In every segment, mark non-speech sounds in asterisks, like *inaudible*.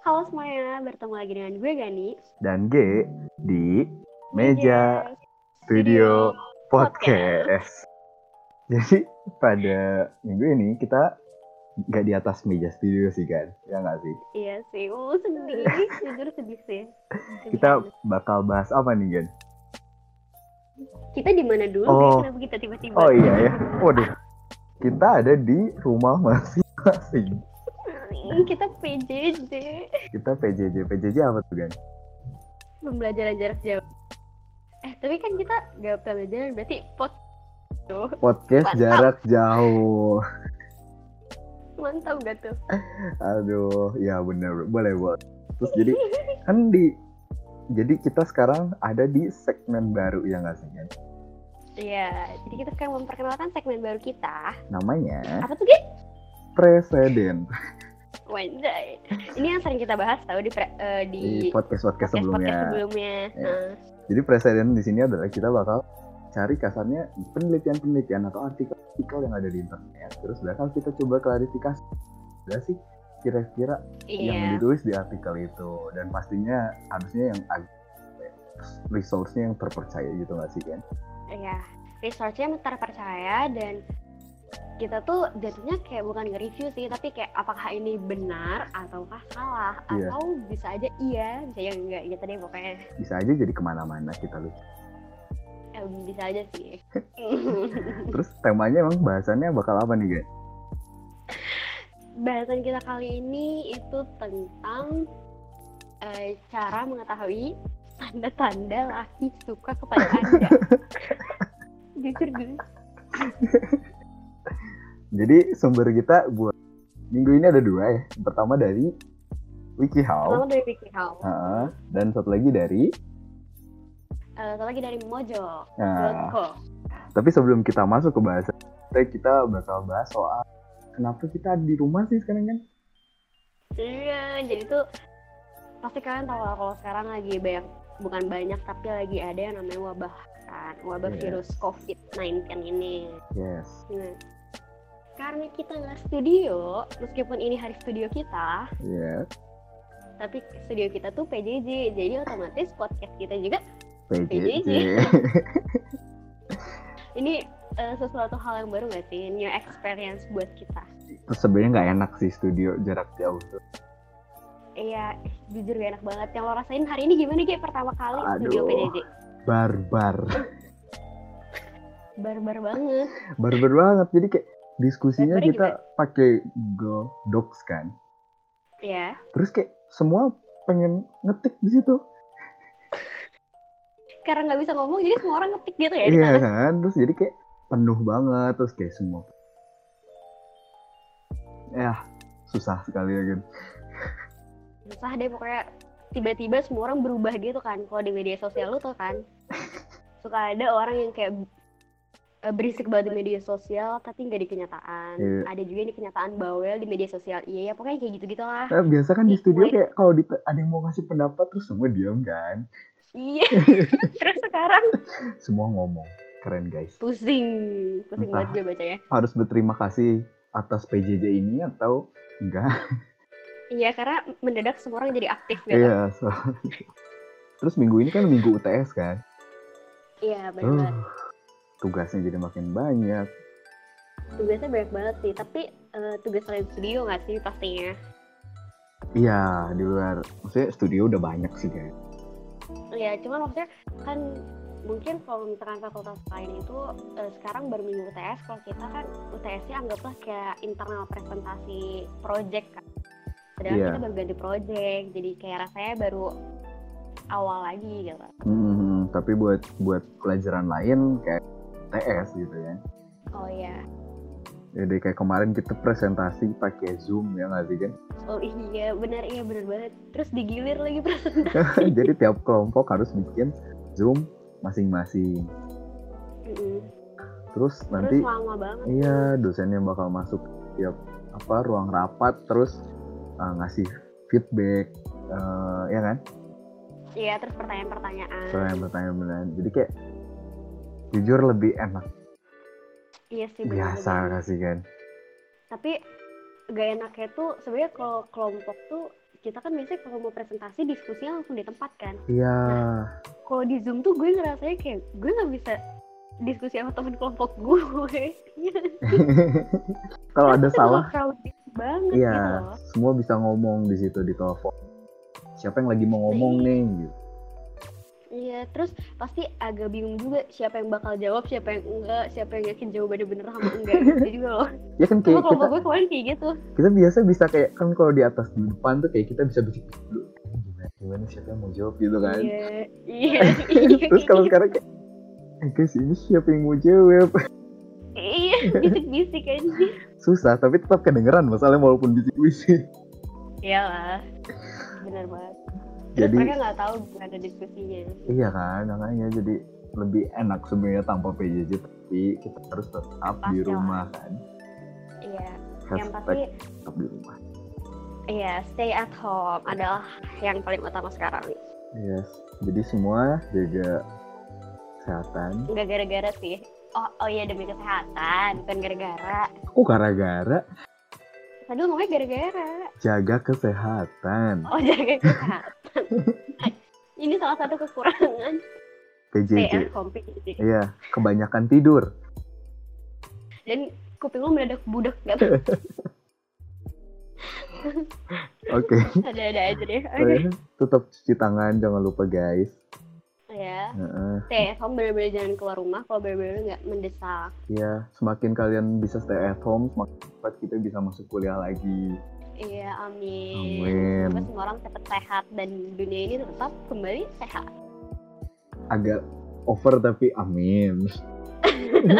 Halo semuanya, bertemu lagi dengan gue Gani dan G di Meja Studio Podcast. Jadi pada minggu ini kita nggak di atas meja studio sih kan, ya nggak sih? Iya sih, oh sedih, jujur sedih sih. Sedih Kita bakal bahas apa nih Gan? kita di mana dulu? Oh. Deh? Kenapa kita tiba-tiba? Oh iya ya, waduh. Kita ada di rumah masing-masing. Hmm, Kita PJJ, Kita PJJ, PJJ apa tuh Gan? pembelajaran jarak jauh. Eh, tapi kan kita gak pembelajaran, berarti pot. Podcast Mantap. jarak jauh. mantap gak tuh? Aduh, ya bener, boleh boleh. Terus jadi kan di jadi kita sekarang ada di segmen baru ya nggak sih Gan? Iya, jadi kita sekarang memperkenalkan segmen baru kita. Namanya Apa tuh, Git? Presiden Wanjay. Ini yang sering kita bahas tahu di pre- eh, di di podcast podcast sebelumnya. podcast sebelumnya. Ya. Nah, Jadi presiden di sini adalah kita bakal cari kasarnya penelitian-penelitian atau artikel-artikel yang ada di internet. Terus bakal kita coba klarifikasi. Ada sih kira-kira yang iya. ditulis di artikel itu dan pastinya harusnya yang resource-nya yang terpercaya gitu nggak sih kan? Iya, researchnya terpercaya dan kita tuh jatuhnya kayak bukan nge-review sih, tapi kayak apakah ini benar ataukah salah Iya. atau bisa aja iya, bisa aja enggak gitu deh pokoknya. Bisa aja jadi ke mana-mana kita lucu. Eh, bisa aja sih. *laughs* Terus temanya emang bahasannya bakal apa nih guys? Bahasan kita kali ini itu tentang eh, cara mengetahui tanda-tanda laki suka kepada Anda. *laughs* Jujur gue. *laughs* Jadi sumber kita buat minggu ini ada dua ya. Pertama dari WikiHow, Pertama dari WikiHow, Heeh. dan satu lagi dari. eh, satu lagi dari Mojo. Nah, .co. tapi sebelum kita masuk ke bahasan kita, bakal bahas soal kenapa kita di rumah sih sekarang kan? Iya, jadi tuh pasti kalian tahu lah kalau sekarang lagi banyak bukan banyak tapi lagi ada yang namanya wabah kan, wabah Iya. virus COVID-19 ini. Yes. Nah, karena kita nggak studio, meskipun ini hari studio kita, Yes. tapi studio kita tuh PJJ, jadi otomatis podcast kita juga PJJ. *laughs* ini eh, sesuatu hal yang baru nggak sih, new experience buat kita. Terus sebenarnya nggak enak sih studio jarak jauh tuh. Iya, jujur gak enak banget. Yang lo rasain hari ini gimana kayak pertama kali studio Aduh. PJJ? Barbar. Barbar banget. Barbar banget. Jadi kayak diskusinya kita pakai Google Docs kan. Ya. Terus kayak semua pengen ngetik di situ. karena nggak bisa ngomong jadi semua orang ngetik gitu ya Iya sana. kan, terus jadi kayak penuh banget, terus kayak semua. Ya, susah sekali ya kan. susah deh pokoknya tiba-tiba semua orang berubah gitu kan kalau di media sosial lu tuh kan *laughs* suka ada orang yang kayak berisik banget di media sosial tapi nggak di kenyataan Iya. ada juga di kenyataan bawel di media sosial iya ya pokoknya kayak gitu gitulah Eh, biasa kan di Ih, studio gue- kayak kalau di- ada yang mau ngasih pendapat terus semua diam kan. iya *laughs* terus sekarang Semua ngomong. Keren guys. pusing pusing Entah. banget gue bacanya Harus berterima kasih atas PJJ ini atau enggak? iya karena mendadak semua orang jadi aktif gitu Iya, so. *laughs* Terus minggu ini kan minggu UTS kan. iya benar Uh, tugasnya jadi makin banyak. tugasnya banyak banget sih tapi eh, tugas lain studio nggak sih pastinya Iya, di luar. Maksudnya studio udah banyak sih kan. Iya, cuma maksudnya kan mungkin kalau misalkan fakultas lain itu eh, sekarang baru minggu UTS, kalau kita kan UTS-nya anggaplah kayak internal presentasi project kan. Sedangkan Iya. kita baru ganti project, jadi kayak rasanya baru awal lagi gitu. Hmm, tapi buat buat pelajaran lain kayak TS gitu ya. Oh iya, Jadi kayak kemarin kita presentasi pakai Zoom ya nggak sih kan? oh iya benar iya benar banget. Terus digilir lagi *laughs* presentasi. Jadi tiap kelompok harus bikin Zoom masing-masing. Mm-mm. Terus Terus nanti lama banget. iya dosennya bakal masuk tiap apa ruang rapat terus uh, ngasih feedback uh, ya kan? Iya, terus pertanyaan-pertanyaan. Pertanyaan-pertanyaan. Jadi kayak jujur lebih enak Iya sih biasa nggak sih kan? Tapi gak enaknya tuh sebenarnya kalau kelompok tuh kita kan biasanya kalau mau presentasi diskusinya langsung di tempat kan Iya. kalau di zoom tuh gue ngerasanya kayak gue nggak bisa diskusi sama temen kelompok gue *laughs* Kalau ada salah, banget gitu iya, loh semua bisa ngomong di situ di telepon. Siapa yang lagi mau ngomong Iya. nih? Gitu. Iya terus pasti agak bingung juga siapa yang bakal jawab siapa yang enggak siapa yang yakin jawabannya bener sama *laughs* enggak gitu juga loh Ya kan kayak kita gue kemarin kayak gitu kita biasa bisa kayak kan kalau di atas di depan tuh kayak kita bisa berpikir dulu "Eh, gimana gimana siapa yang mau jawab gitu kan. iya iya *laughs* iya Terus kalau sekarang kayak guys ini siapa yang mau jawab? iya bisik-bisik aja Susah tapi tetap kedengeran masalahnya walaupun bisik-bisik. iyalah bener banget terus Jadi mereka nggak tahu gimana diskusinya iya kan makanya jadi lebih enak sebenarnya tanpa PJJ tapi kita harus tetap di rumah kan. iya yang pasti tetap di rumah. iya stay at home adalah yang paling utama sekarang Yes. Jadi semua jaga kesehatan. nggak gara-gara sih oh oh iya demi kesehatan bukan gara-gara Oh gara-gara tadi ngomongnya gara-gara jaga kesehatan. oh jaga kesehatan *laughs* ini salah satu kekurangan PJJ. Iya, kebanyakan tidur. dan kuping lu mendadak budak gitu *laughs* Oke. ada-ada aja deh oke Tetap cuci tangan, jangan lupa guys. Ya Heeh. stay at home bener-bener jangan keluar rumah kalau bener-bener nggak mendesak Iya, semakin kalian bisa stay at home, semakin cepat kita bisa masuk kuliah lagi. iya amin Amin. semoga semua orang cepat sehat dan dunia ini tetap kembali sehat Agak over tapi amin. *laughs*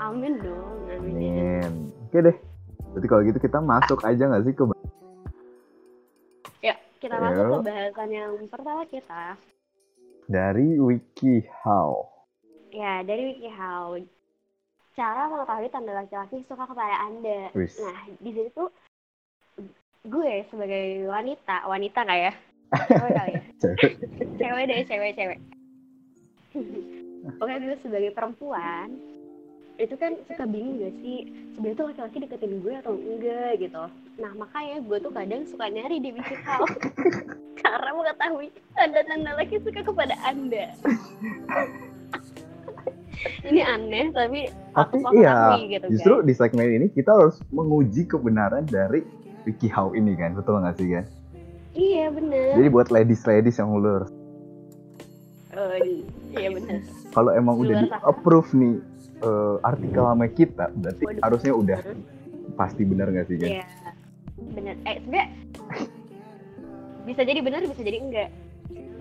amin dong amin. Amin. Oke deh. Berarti kalau gitu kita masuk aja nggak sih ke Yuk, kita Ayo. masuk ke bahasan yang pertama kita. Dari WikiHow. Ya, dari WikiHow. Cara mengetahui tanda laki-laki suka kepada Anda. Wis. Nah, di sini tuh gue sebagai wanita, wanita nggak ya? Cewek kali ya? *laughs* Cewek. Cewek deh, cewek, cewek. Oke, gue sebagai perempuan, itu kan suka bingung gak sih sebenarnya tuh laki-laki deketin gue atau enggak gitu nah makanya gue tuh kadang suka nyari di WikiHow *laughs* cara mengetahui tanda-tanda laki suka kepada anda. *laughs* Ini aneh tapi Tapi aku iya, gitu Justru guys. di segmen ini kita harus menguji kebenaran dari WikiHow ini kan, betul nggak sih kan? iya bener. Jadi buat ladies-ladies yang ulur, oh, iya bener. Kalau emang udah Luar di sana. approve nih eh, artikel sama kita, berarti Waduh. harusnya udah pasti benar nggak sih kan? Iya, bener. Eh, sebenernya *laughs* bisa jadi benar, bisa jadi enggak.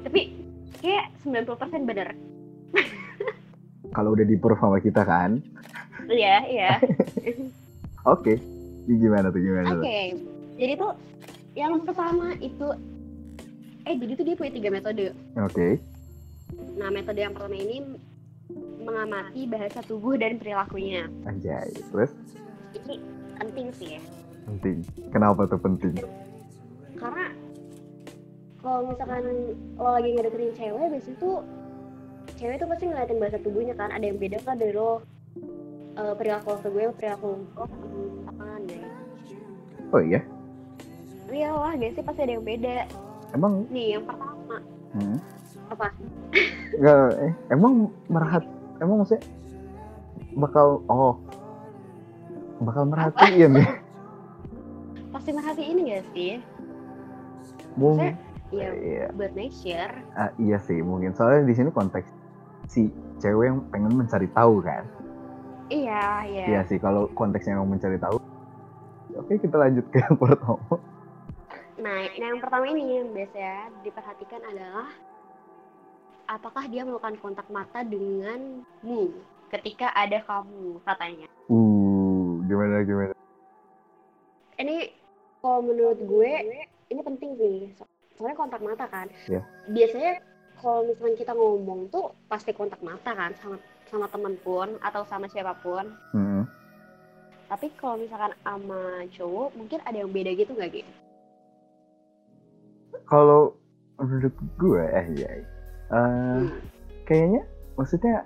Tapi kayak 90% bener. *laughs* Kalau udah di sama kita kan? Iya, iya. *laughs* Oke, Ini gimana tuh gimana Oke. tuh? Jadi tuh yang pertama itu eh jadi tuh dia punya tiga metode. Oke, Nah, metode yang pertama ini mengamati bahasa tubuh dan perilakunya. anjay. Terus Ini penting sih ya. Penting. Kenapa tuh penting? Karena kalau misalkan lo lagi ngedeketin cewek, biasanya tuh cewek tuh pasti ngeliatin bahasa tubuhnya kan. Ada yang beda kan dari lo eh, perilaku ke gue, perilaku lo pasangan deh. Oh iya, Iya lah, biasanya pasti ada yang beda. emang Nih, yang pertama hmm, apa? nggak eh, emang merhat emang maksudnya bakal oh bakal merhatiin ya? Pasti merhatiin gak sih? Mungkin Iya, iya, buat make sure. ah, iya sih mungkin soalnya di sini konteks si cewek yang pengen mencari tahu kan. Iya, iya. Iya sih kalau konteksnya yang mencari tahu. Oke kita lanjut ke *laughs* yang pertama. Nah, nah, yang pertama ini yang biasanya diperhatikan adalah apakah dia melakukan kontak mata denganmu ketika ada kamu katanya. Uh gimana gimana? Ini kalau menurut gue ini penting sih. So- Soalnya kontak mata kan. Iya. Biasanya kalau misalnya kita ngomong tuh pasti kontak mata kan sama sama teman pun atau sama siapa pun. Hmm. Tapi kalau misalkan sama cowok mungkin ada yang beda gitu nggak gitu? Kalau menurut gue eh ya eh, kayaknya maksudnya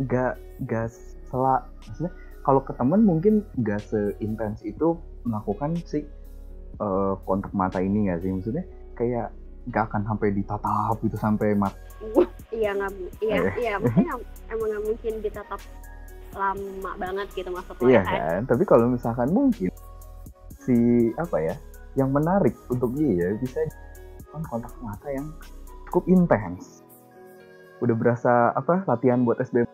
nggak nggak selak maksudnya kalau ke temen mungkin nggak seintens itu melakukan si eh, kontak mata ini nggak sih? Maksudnya kayak nggak akan sampai ditatap gitu sampai mat iya nggak iya Eh. iya. Maksudnya emang nggak mungkin ditatap lama banget gitu maksud lo iya ya kan? Kan tapi kalau misalkan mungkin si apa ya yang menarik untuk dia bisa kan kontak mata yang cukup intens. Udah berasa apa latihan buat SBM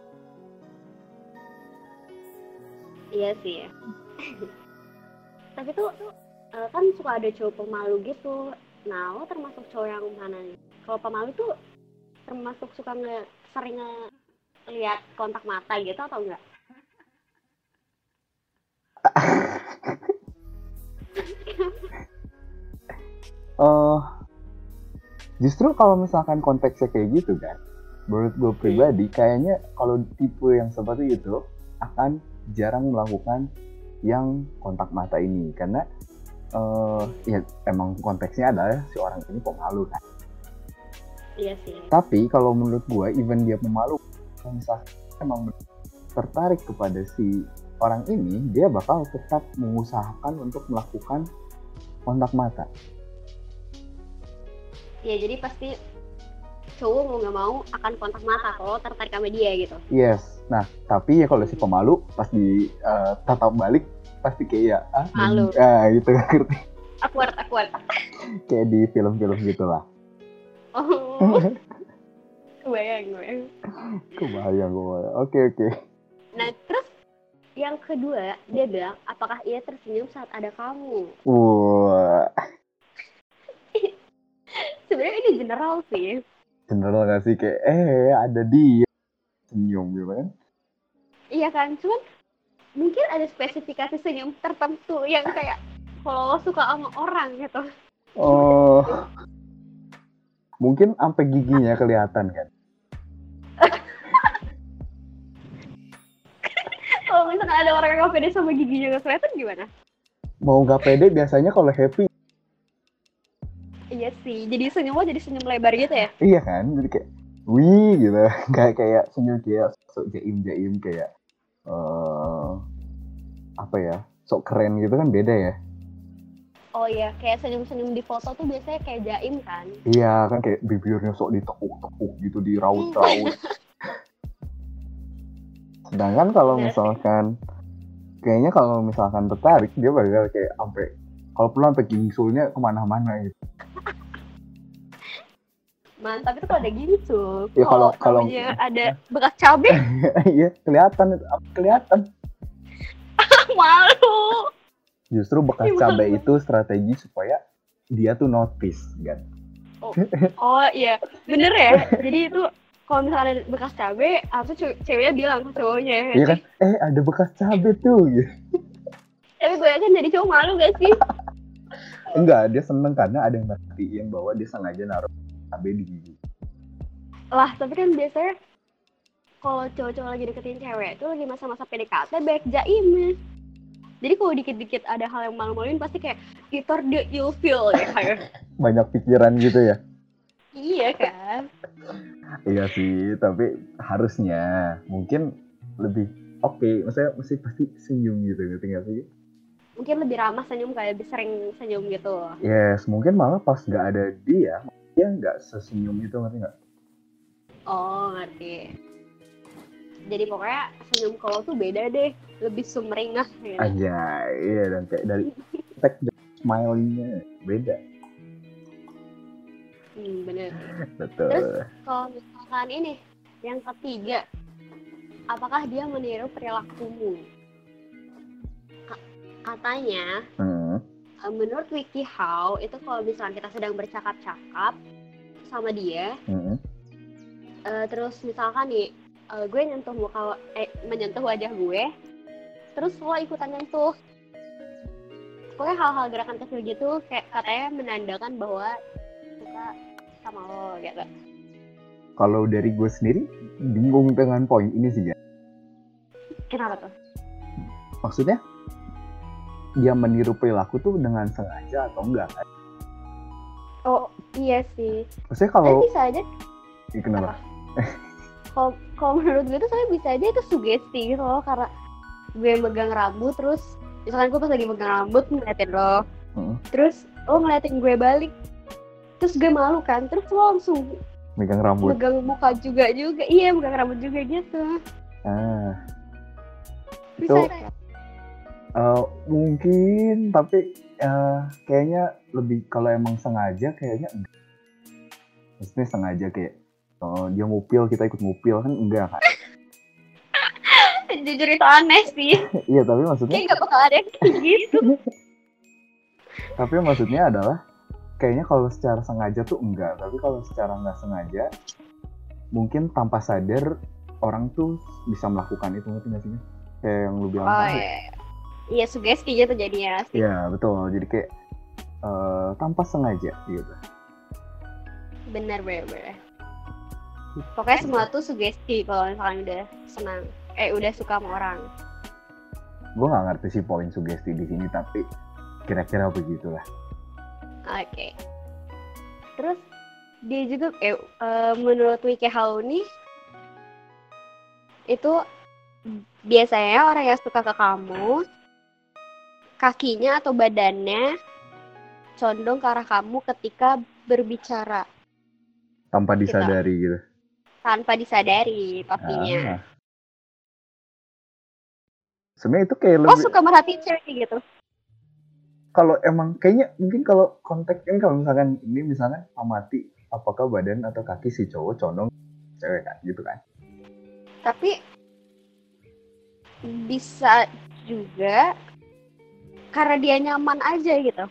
iya sih. Tapi tuh eh, kan suka ada cowok pemalu gitu. Nah lo termasuk cowok yang mana nih? Kalau pemalu tuh termasuk suka nge sering lihat kontak mata gitu atau enggak? Eh justru kalau misalkan konteksnya kayak gitu kan menurut gue pribadi kayaknya kalau tipe yang seperti itu akan jarang melakukan yang kontak mata ini. Karena eh ya emang konteksnya adalah si orang ini pemalu kan. Iya sih. Tapi kalau menurut gue even dia pemalu misalkan emang tertarik kepada si orang ini dia bakal tetap mengusahakan untuk melakukan kontak mata. Ya jadi pasti cowok mau nggak mau akan kontak mata kalau tertarik sama dia gitu Yes. Nah, tapi ya kalau si pemalu pas di tatap balik pasti kayak ah, Malu. ah gitu ngerti. awkward awkward kayak di film-film gitulah. oh *laughs* kebayang kebayang Kebayang gue. Oke oke. nah terus yang kedua dia bilang apakah ia tersenyum saat ada kamu Wah, *laughs* sebenarnya ini general sih general gak sih? Kayak eh ada dia. Senyum gitu kan? iya kan? Cuman mungkin ada spesifikasi senyum tertentu yang kayak kalau lo suka sama orang gitu. Oh, mungkin sampai giginya kelihatan kan? kalau misalkan ada orang yang gak pede sama giginya gak kelihatan gimana? Mau nggak pede biasanya kalau happy sih jadi senyum lo jadi senyum lebar gitu ya iya kan? Jadi kayak wih gitu, *laughs* nggak kayak senyum kayak sok jaim jaim kayak eh apa ya sok keren gitu kan beda ya? oh iya kayak senyum-senyum di foto tuh biasanya kayak jaim kan Iya kan kayak bibirnya sok ditekuk-tekuk gitu diraut-raut. *laughs* Sedangkan kalau Bener sih. misalkan kayaknya kalau misalkan tertarik dia bakal kayak sampai kalau perlu sampai gingsulnya ke mana-mana gitu. Mantap itu kalau ada gitu Ya, kalau- kalau ada bekas cabai *laughs* Iya kelihatan kelihatan. *laughs* malu Justru bekas Iya, cabai itu strategi supaya dia tuh notice kan. oh iya bener ya jadi itu kalau misalnya ada bekas cabai harusnya cewe- ceweknya bilang ke cowoknya Iya kan? Eh ada bekas cabai tuh gitu. tapi gue yakin jadi cowok malu gak sih Enggak, dia seneng karena ada yang ngertiin bahwa dia sengaja naruh cabai di gigi. lah tapi kan biasanya kalau cowok-cowok lagi deketin cewek itu lagi masa-masa PDKT baik jaimnya jadi kalau dikit-dikit ada hal yang malu-maluin pasti kayak itor the ilfeel ya kayak *laughs* Banyak pikiran gitu ya. iya kan Iya sih, tapi harusnya mungkin lebih oke. Maksudnya mesti pasti senyum gitu, ngerti nggak sih? mungkin lebih ramah senyum kayak lebih sering senyum gitu Yes, mungkin malah pas nggak ada dia, dia nggak sesenyum itu, ngerti nggak? oh ngerti jadi pokoknya senyum kalau tuh beda deh lebih sumringah gitu. Aja, iya dan kayak dari *laughs* tag smiley-nya beda. hmm, bener Betul. Terus? kalau misalkan ini yang ketiga apakah dia meniru perilakumu Ka- katanya Hmm. Eh, menurut WikiHow itu kalau misalkan kita sedang bercakap-cakap sama dia hmm. eh, terus misalkan nih eh, gue nyentuh muka eh menyentuh wajah gue terus lo ikutan nyentuh pokoknya hal-hal gerakan kecil gitu kayak katanya menandakan bahwa suka sama lo gitu Kalau dari gue sendiri bingung dengan poin ini sih, Gan. kenapa tuh Maksudnya dia meniru perilaku tuh dengan sengaja atau enggak? kan? oh iya sih Maksudnya kalau bisa aja Ih, kenapa? kalau kalau menurut gue tuh saya bisa aja itu sugesti gitu loh karena gue megang rambut terus misalkan gue pas lagi megang rambut ngeliatin lo Heeh. terus lo ngeliatin gue balik terus gue malu kan terus lo langsung megang rambut megang muka juga juga iya megang rambut juga gitu ah bisa Itu- ya? Eh, mungkin tapi eh, kayaknya lebih kalau emang sengaja kayaknya enggak. Maksudnya sengaja kayak oh, dia ngupil kita ikut ngupil kan enggak kan jujur itu aneh sih. *laughs* Iya tapi maksudnya kayak gak bakal ada yang kayak gitu. *laughs* Tapi maksudnya adalah kayaknya kalau secara sengaja tuh enggak. Tapi kalau secara nggak sengaja mungkin tanpa sadar orang tuh bisa melakukan itu ngerti nggak sih? Kayak yang lu bilang oh tadi. iya iya sugesti gitu jadinya sih Iya betul. Jadi kayak eh, tanpa sengaja gitu. Bener bener bener pokoknya semua tuh sugesti kalau misalkan udah senang. Eh udah suka sama orang. Gue nggak ngerti sih poin sugesti di sini tapi kira-kira begitulah. Oke. Terus dia juga eh, eh, menurut Wiki nih itu biasanya orang yang suka ke kamu kakinya atau badannya condong ke arah kamu ketika berbicara tanpa Kita- disadari gitu tanpa disadari pastinya. Ah. sebenarnya itu kayak Lo lebih suka merhatiin cewek gitu? kalau emang kayaknya mungkin kalau konteksnya kalau misalkan ini misalkan amati apakah badan atau kaki si cowok condong cewek kan gitu kan Tapi bisa juga karena dia nyaman aja gitu.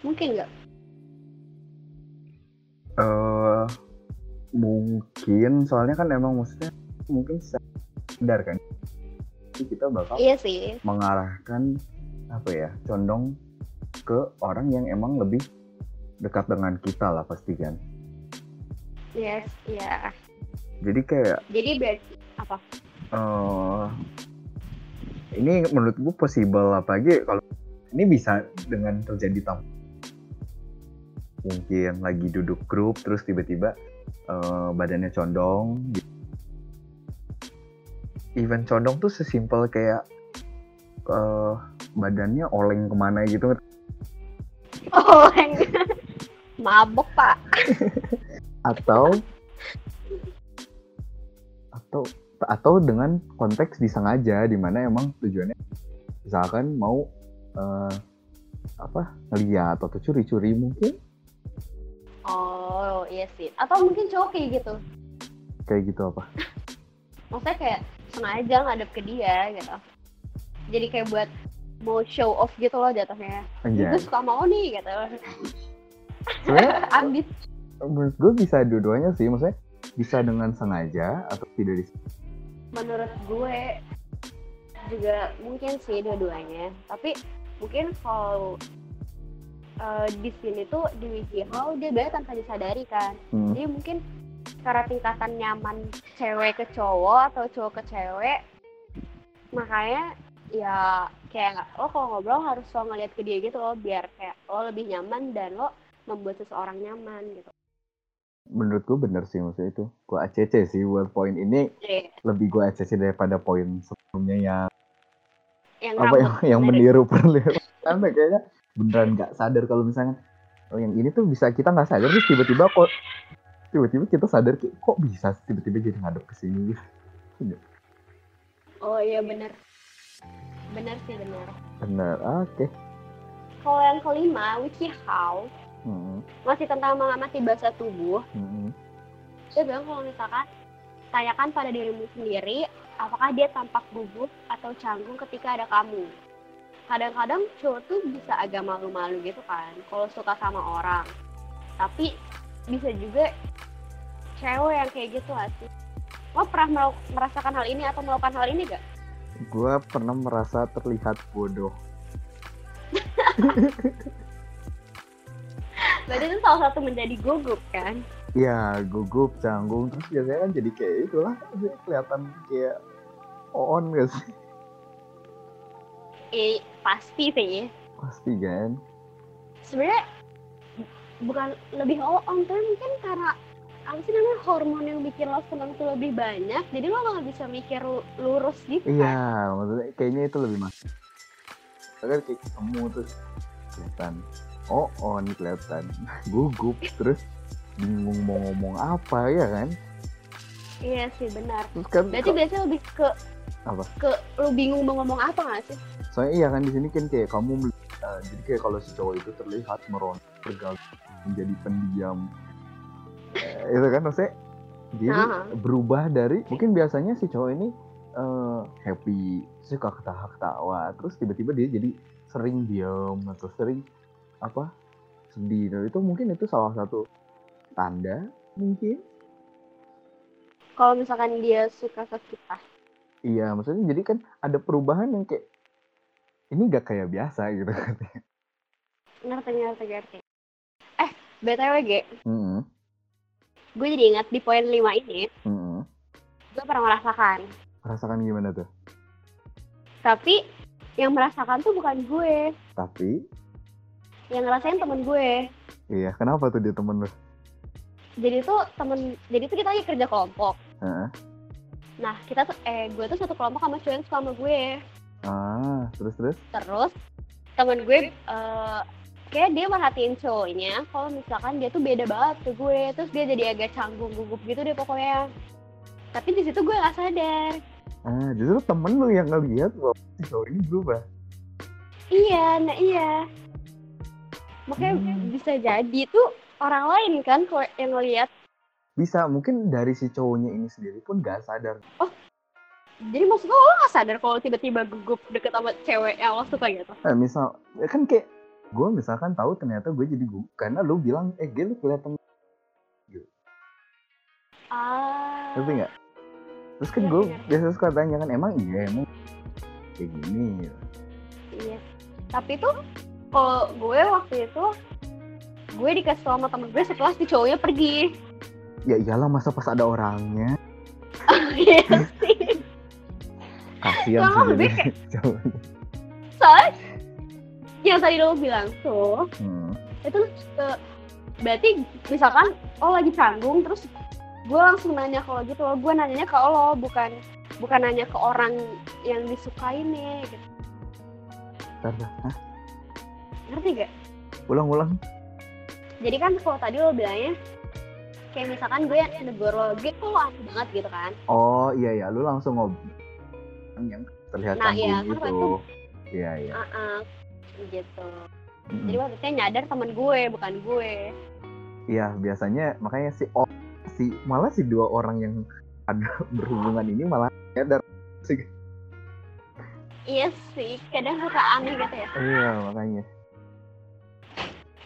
Mungkin nggak? eh mungkin soalnya kan emang maksudnya mungkin sadar kan Jadi kita bakal Iya sih. mengarahkan apa ya condong ke orang yang emang lebih dekat dengan kita lah pasti kan Yes, iya. jadi kayak Jadi berarti apa? eh ini menurut gue possible apalagi kalau ini bisa dengan terjadi tam mungkin lagi duduk grup terus tiba-tiba eh, badannya condong event condong tuh sesimpel kayak eh, badannya oleng ke mana gitu Oh, *laughs* mabok pak. atau atau atau dengan konteks disengaja di mana emang tujuannya misalkan mau eh, apa ngeliat atau curi-curi mungkin Oh iya sih. Atau mungkin cowok kayak gitu. kayak gitu apa *laughs* Maksudnya kayak sengaja ngadep ke dia gitu. Jadi kayak buat mau show off gitu loh jatuhnya. Gue Anjay. suka mau nih gitu. *laughs* Ambis. menurut gue bisa dua-duanya sih maksudnya bisa dengan sengaja atau tidak dis menurut gue juga mungkin sih dua-duanya. Tapi mungkin kalau eh, di sini tuh di WikiHow dia biasanya tanpa disadari kan. Hmm, jadi mungkin karena tingkatan nyaman cewek ke cowok atau cowok ke cewek makanya ya kayak lo kalau ngobrol harus lo ngeliat ke dia gitu loh biar kayak lo lebih nyaman dan lo membuat seseorang nyaman gitu menurut gue bener sih maksudnya itu. Gue ACC sih buat poin ini Jadi, lebih gue ACC daripada poin sebelumnya yang yang apa yang, yang meniru perlihat karena kayaknya beneran nggak sadar kalau misalnya oh yang ini tuh bisa kita nggak sadar terus tiba-tiba kok tiba-tiba kita sadar kok bisa sih tiba-tiba jadi ngadep ke sini? *laughs* Oh iya bener. Bener sih bener. Bener oke. Kalau yang kelima, WikiHow, Hmm, masih tentang mengamati bahasa tubuh. hmm, Dia bilang kalau misalkan tanyakan pada dirimu sendiri, apakah dia tampak gugup atau canggung ketika ada kamu. Kadang-kadang cowok tuh bisa agak malu-malu gitu kan, kalau suka sama orang. Tapi bisa juga cewek yang kayak gitu gak sih? Lo pernah merasakan hal ini atau melakukan hal ini gak? gue pernah merasa terlihat bodoh *laughs* Berarti itu salah satu menjadi gugup kan? ya gugup canggung terus biasanya kan jadi kayak itulah kelihatan kayak on gak sih Eh, pasti sih. pasti kan sebenarnya bukan lebih on tapi mungkin karena apa sih namanya hormon yang bikin lo senang tuh lebih banyak jadi lo nggak bisa mikir lu- lurus gitu kan Iya, maksudnya kayaknya itu lebih mas. Kan kayak ketemu terus kelihatan. Oh, oh nih kelihatan. *laughs* Gugup terus bingung mau ngomong apa ya kan? iya sih benar Terus kan berarti biasanya lebih ke Apa? ke lu bingung mau ngomong apa nggak sih soalnya iya kan di sini kan kayak kamu eh, jadi kayak kalau si cowok itu terlihat meron bergaul menjadi pendiam Eh, itu kan maksudnya dia tuh Aha. berubah dari mungkin biasanya si cowok ini eh, happy suka ketawa-ketawa terus tiba-tiba dia jadi sering diam atau sering apa sedih. Nah, itu mungkin itu salah satu tanda mungkin. Kalau misalkan dia suka ke kita. Iya maksudnya jadi kan ada perubahan yang kayak ini gak kayak biasa gitu kan. Ngerti ngerti ngerti eh btw G. Mm-mm, gue jadi ingat di poin 5 ini mm-mm. gue pernah merasakan. Merasakan gimana tuh? Tapi yang merasakan tuh bukan gue. Tapi yang ngerasain temen gue. Iya kenapa tuh dia temen lu? Jadi tuh temen jadi tuh kita lagi kerja kelompok. Heeh. nah kita tuh eh gue tuh satu kelompok sama cowok yang suka sama gue. Ah terus terus? Terus temen gue eh kayak dia merhatiin cowoknya kalau misalkan dia tuh beda banget ke gue. Terus dia jadi agak canggung gugup gitu deh pokoknya. Tapi di situ gue nggak sadar. Ah justru temen lu yang ngeliat bahwa si cowok ini berubah. Iya nah iya makanya Hmm. bisa jadi tuh orang lain kan kalau yang ngeliat. Bisa mungkin dari si cowoknya ini sendiri pun gak sadar. Jadi maksud lo lo nggak sadar kalau tiba-tiba gugup deket sama cewek yang lo suka gitu? Nah, misal ya kan kayak gue misalkan tahu ternyata gue jadi gue karena lu bilang eh gue lu kelihatan ah. Ngerti nggak? Terus kan Iya, gue iya. biasa suka tanya kan emang iya emang kayak gini? Iya. Tapi tuh kalau gue waktu itu gue dikasih tau sama temen gue setelah si cowoknya pergi. ya iyalah masa pas ada orangnya *laughs* Iya sih. kasihan sih *laughs* cowoknya Soalnya yang tadi lo bilang tuh hmm. itu eh, berarti misalkan lo lagi canggung terus gue langsung nanya kalau gitu lo gue nanyanya ke lo bukan bukan nanya ke orang yang disukainnya gitu. Bentar, bentar. Hah? Ngerti gak? ulang-ulang Jadi kan kalau tadi lo bilangnya kayak misalkan gue yang negur lo, gue kok lo aneh banget gitu kan. oh iya ya lu langsung ngobrol yang terlihat Nah, iya, canggung kan gitu iya iya Ah, ah, gitu. Mm-mm. Jadi maksudnya nyadar temen gue, bukan gue. Iya, biasanya makanya si o si malah si dua orang yang ada *laughs* berhubungan ini malah nyadar sih. Iya sih, kadang suka aneh gitu ya. Iya, makanya.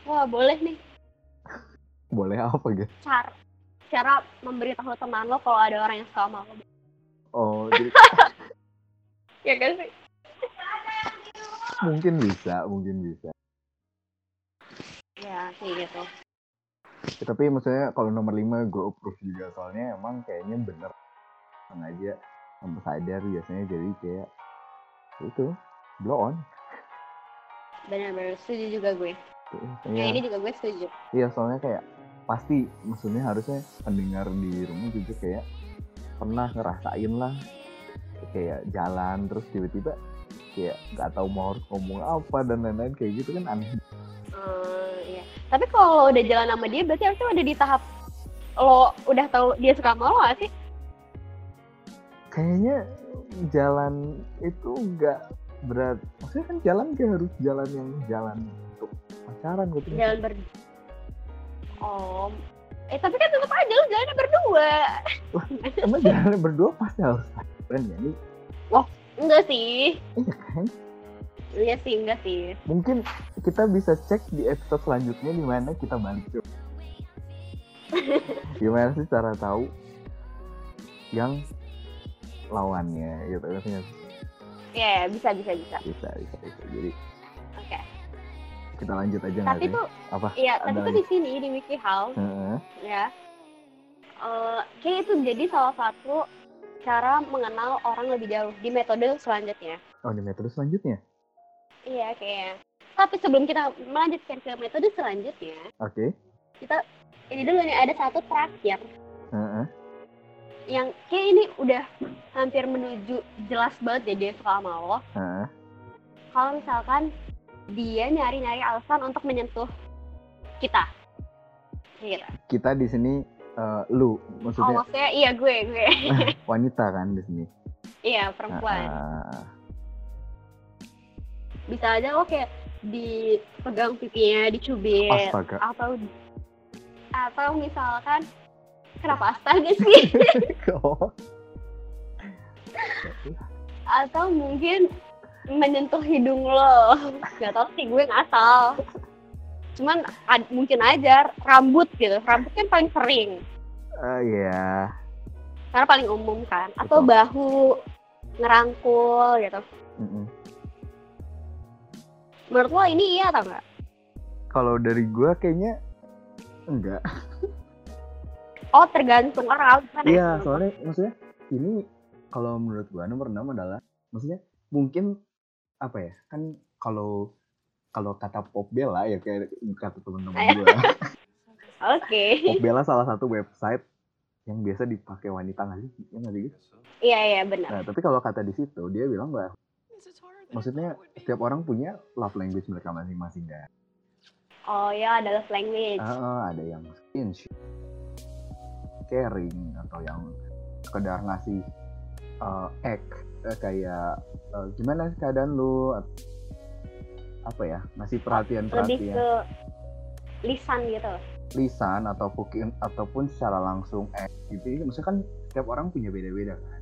Wah, boleh nih Boleh apa gitu? cara cara memberitahu teman lo kalau ada orang yang suka sama lo. Oh, *laughs* jadi Ya kan sih? mungkin bisa, mungkin bisa. Ya, kayak gitu. Ya, tapi maksudnya kalau nomor 5 gue approve juga soalnya emang kayaknya bener sengaja tanpa sadar biasanya jadi kayak itu blow on. Benar-benar setuju juga gue. Ya, ini juga gue setuju. iya soalnya kayak pasti maksudnya harusnya pendengar di rumah juga kayak pernah ngerasain lah kayak jalan terus tiba-tiba kayak nggak tahu mau harus ngomong apa dan lain-lain kayak gitu kan aneh Eh, iya. Tapi kalau udah jalan sama dia, berarti harusnya udah di tahap lo udah tahu dia suka sama lo gak sih? kayaknya jalan itu nggak berat maksudnya kan jalan kayak harus jalan yang jalan pacaran gitu Jalan ber... Oh, eh tapi kan tetap aja lo jalannya berdua. emang jalan berdua pasti harus pacaran ya ini Enggak sih. iya kan Iya sih, enggak sih. mungkin kita bisa cek di episode selanjutnya di mana kita balik ke *laughs* gimana sih cara tahu yang lawannya gitu kan Iya, yeah, bisa, bisa, bisa. bisa bisa bisa jadi. Kita lanjut aja Tapi sih tuh, apa iya, tapi tuh di sini, di WikiHow, Heeh. ya, eh kayak itu jadi salah satu cara mengenal orang lebih jauh di metode selanjutnya. oh di metode selanjutnya Iya, kayaknya. Tapi sebelum kita melanjutkan ke metode selanjutnya, oke kita ini dulu nih ada satu terakhir Heeh. yang kayak ini udah hampir menuju jelas banget ya dia suka sama lo Heeh. kalau misalkan dia nyari-nyari alasan untuk menyentuh kita gitu Kita di sini eh, lu oh maksudnya maksudnya iya gue gue *laughs* wanita kan di sini. iya perempuan Heeh. bisa aja lo kayak dipegang pipinya dicubit Astaga. atau atau misalkan kenapa astaga sih *laughs* Oh. atau mungkin menyentuh hidung lo nggak tahu sih gue ngasal cuman ad- mungkin aja rambut gitu rambut kan paling sering Eh, Iya. karena paling umum kan atau Betul. bahu ngerangkul gitu Mm-mm. menurut lo ini iya atau enggak Kalau dari gua kayaknya enggak. oh tergantung orang kan Iya, soalnya maksudnya ini kalau menurut gua nomor 6 adalah maksudnya mungkin apa ya? Kan kalau kalau kata Pop Bella ya kayak kata teman-teman *laughs* gua. oke Pop Bella salah satu website yang biasa dipakai wanita nggak sih? Ya nggak? Gis? iya iya benar Nah, tapi kalau kata di situ dia bilang bahwa maksudnya setiap orang punya love language mereka masing-masing kan. oh ya ada love language Ah, ada yang skinship, caring atau yang sekedar ngasih uh, act eh, kayak eh, gimana keadaan lu? Apa ya? Ngasih perhatian lebih perhatian ke lisan gitu. Lisan atau mungkin ataupun secara langsung act gitu. Maksudnya kan setiap orang punya beda-beda kan?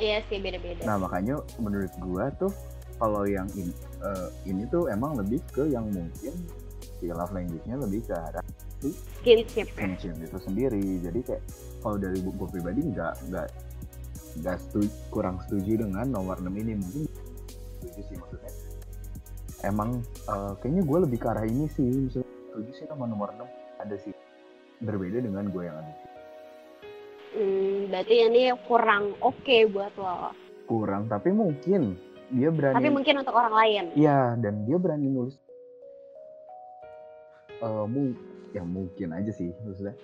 Iya sih beda-beda. Nah makanya menurut gua tuh kalau yang ini eh, ini tuh emang lebih ke yang mungkin si love language-nya lebih ke arah skinship ya. pensiun itu sendiri. Jadi kayak kalau dari gue pribadi nggak nggak nggak setuju kurang setuju dengan nomor 6 ini mungkin setuju sih maksudnya emang eh, kayaknya gue lebih ke arah ini sih misalnya setuju sih sama nomor 6 ada sih berbeda dengan gue yang ada sih Hmm, berarti ini kurang oke buat lo. kurang tapi mungkin dia berani Tapi mungkin untuk orang lain. Iya, dan dia berani nulis. Eh, mu ya mungkin aja sih maksudnya.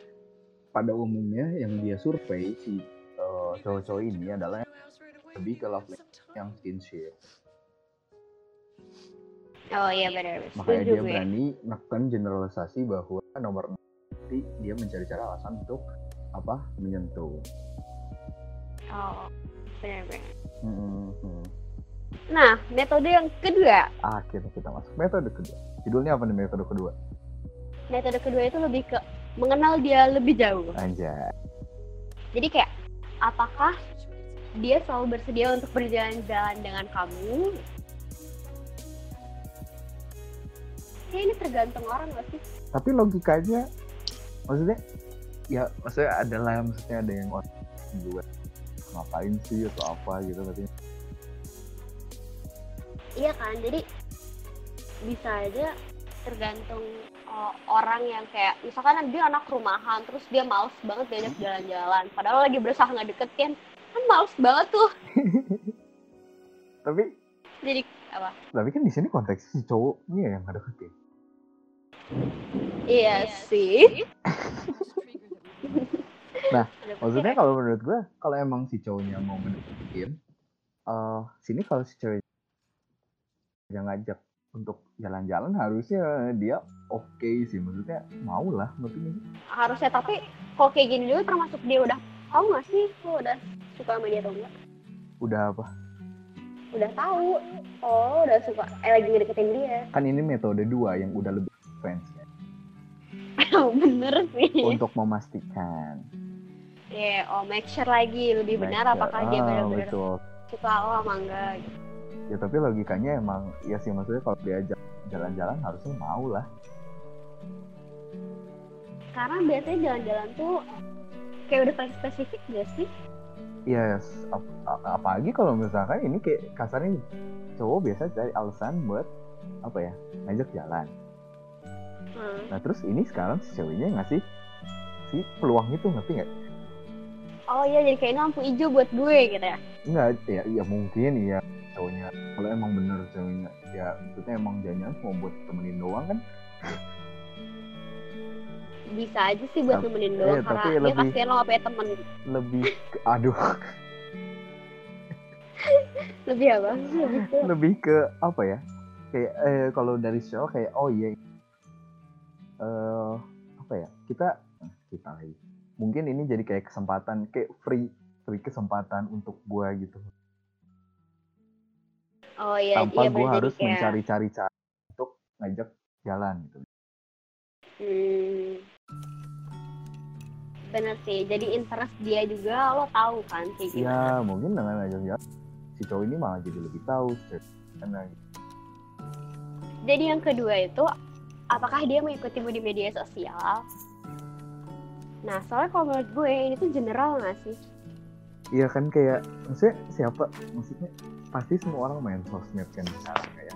Pada umumnya yang dia survei si eh, cowok-cowok ini adalah lebih ke love yang skinship. Oh iya benar. Makanya Setuju dia berani neken generalisasi bahwa nomor nanti dia mencari cara alasan untuk apa menyentuh. Oh benar-benar. Hmm, hmm. Nah metode yang kedua, Akhirnya kita masuk metode kedua. Judulnya apa nih metode kedua? metode kedua itu lebih ke mengenal dia lebih jauh. Anjay. Jadi kayak apakah dia selalu bersedia untuk berjalan-jalan dengan kamu? Ya ini tergantung orang gak sih? tapi logikanya maksudnya ya maksudnya ada lah maksudnya ada yang orang juga ngapain sih atau apa gitu katanya Iya kan, jadi bisa aja tergantung uh, orang yang kayak misalkan dia anak rumahan terus dia males banget diajak jalan-jalan. Padahal lagi berusaha nggak deketin kan males banget tuh. *laughs* Tapi jadi apa? Tapi kan di sini konteksnya si cowoknya yang ada deketin iya sih. *laughs* Nah, maksudnya pikir. kalau menurut gue kalau emang si cowoknya mau ngedeketin eh sini kalau si cewek yang ngajak untuk jalan-jalan harusnya dia oke sih maksudnya mau lah maksudnya. Harusnya tapi kalau kayak gini dulu termasuk dia udah tahu nggak sih lo udah suka sama dia atau enggak? Udah apa? Udah tahu. Oh udah suka. Eh lagi ngedeketin dia. Kan ini metode dua yang udah lebih fans. Ya, *laughs* bener sih. Untuk memastikan. Iya, oh make sure lagi. Lebih benar Make sure. apakah dia Ah, benar-benar suka lo sama enggak gitu. Ya tapi logikanya emang ya sih maksudnya kalau diajak jalan-jalan harusnya mau lah Karena biasanya jalan-jalan tuh kayak udah paling spesifik gak sih? yes ap- apalagi kalau misalkan ini kayak kasarnya cowok biasa cari alasan buat apa ya ngajak jalan Hmm. nah terus ini sekarang si ceweknya ngasih si peluang itu ngerti nggak Oh iya jadi kayak ini lampu hijau buat gue gitu ya. nggak ya ya mungkin ya cowoknya. Kalau emang bener ceweknya ya maksudnya emang jangan cuma buat temenin doang kan? Bisa aja sih buat Tapi- nemenin doang iya, karena tapi dia lebih- kasihan lo gak punya temen. lebih aduh. Lebih apa? Lebih ke lebih ke apa ya? Kayak eh, kalau dari show kayak oh iya. Eh apa ya? Kita eh, kita lagi. Mungkin ini jadi kayak kesempatan kayak free free kesempatan untuk gua gitu oh iya tanpa iya bener, harus kayak- mencari-cari cara untuk ngajak jalan gitu Hmm. Bener sih, jadi interest dia juga lo tahu kan kayak gimana. ya mungkin dengan ngajak jalan si cowok ini malah jadi lebih tahu karena Jadi yang kedua itu, apakah dia mengikutimu di media sosial? Nah, soalnya kalau menurut gue ini tuh general nggak sih? Iya kan kayak maksudnya siapa maksudnya pasti semua orang main sosmed kan sekarang kayak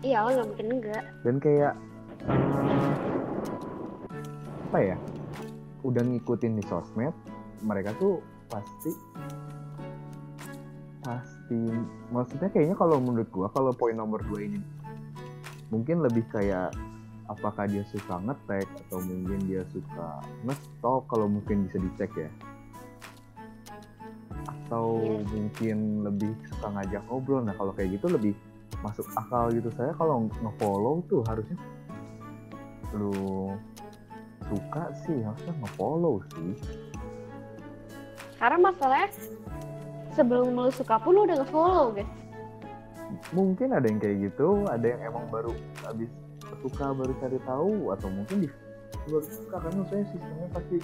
Iya, lo nggak mungkin enggak. dan kayak apa ya udah ngikutin di sosmed mereka tuh pasti pasti maksudnya kayaknya kalau menurut gua kalau poin nomor dua ini mungkin lebih kayak apakah dia suka ngetek atau mungkin dia suka nge-stalk kalau mungkin bisa dicek ya atau Iya. mungkin lebih suka ngajak ngobrol nah kalau kayak gitu lebih masuk akal gitu saya kalau nge-follow tuh harusnya lu suka sih harusnya nge-follow sih Karena masalahnya sebelum lo suka pun lo udah nge-follow guys. mungkin ada yang kayak gitu ada yang emang baru habis suka baru cari tahu atau mungkin di baru suka kan maksudnya sistemnya pasti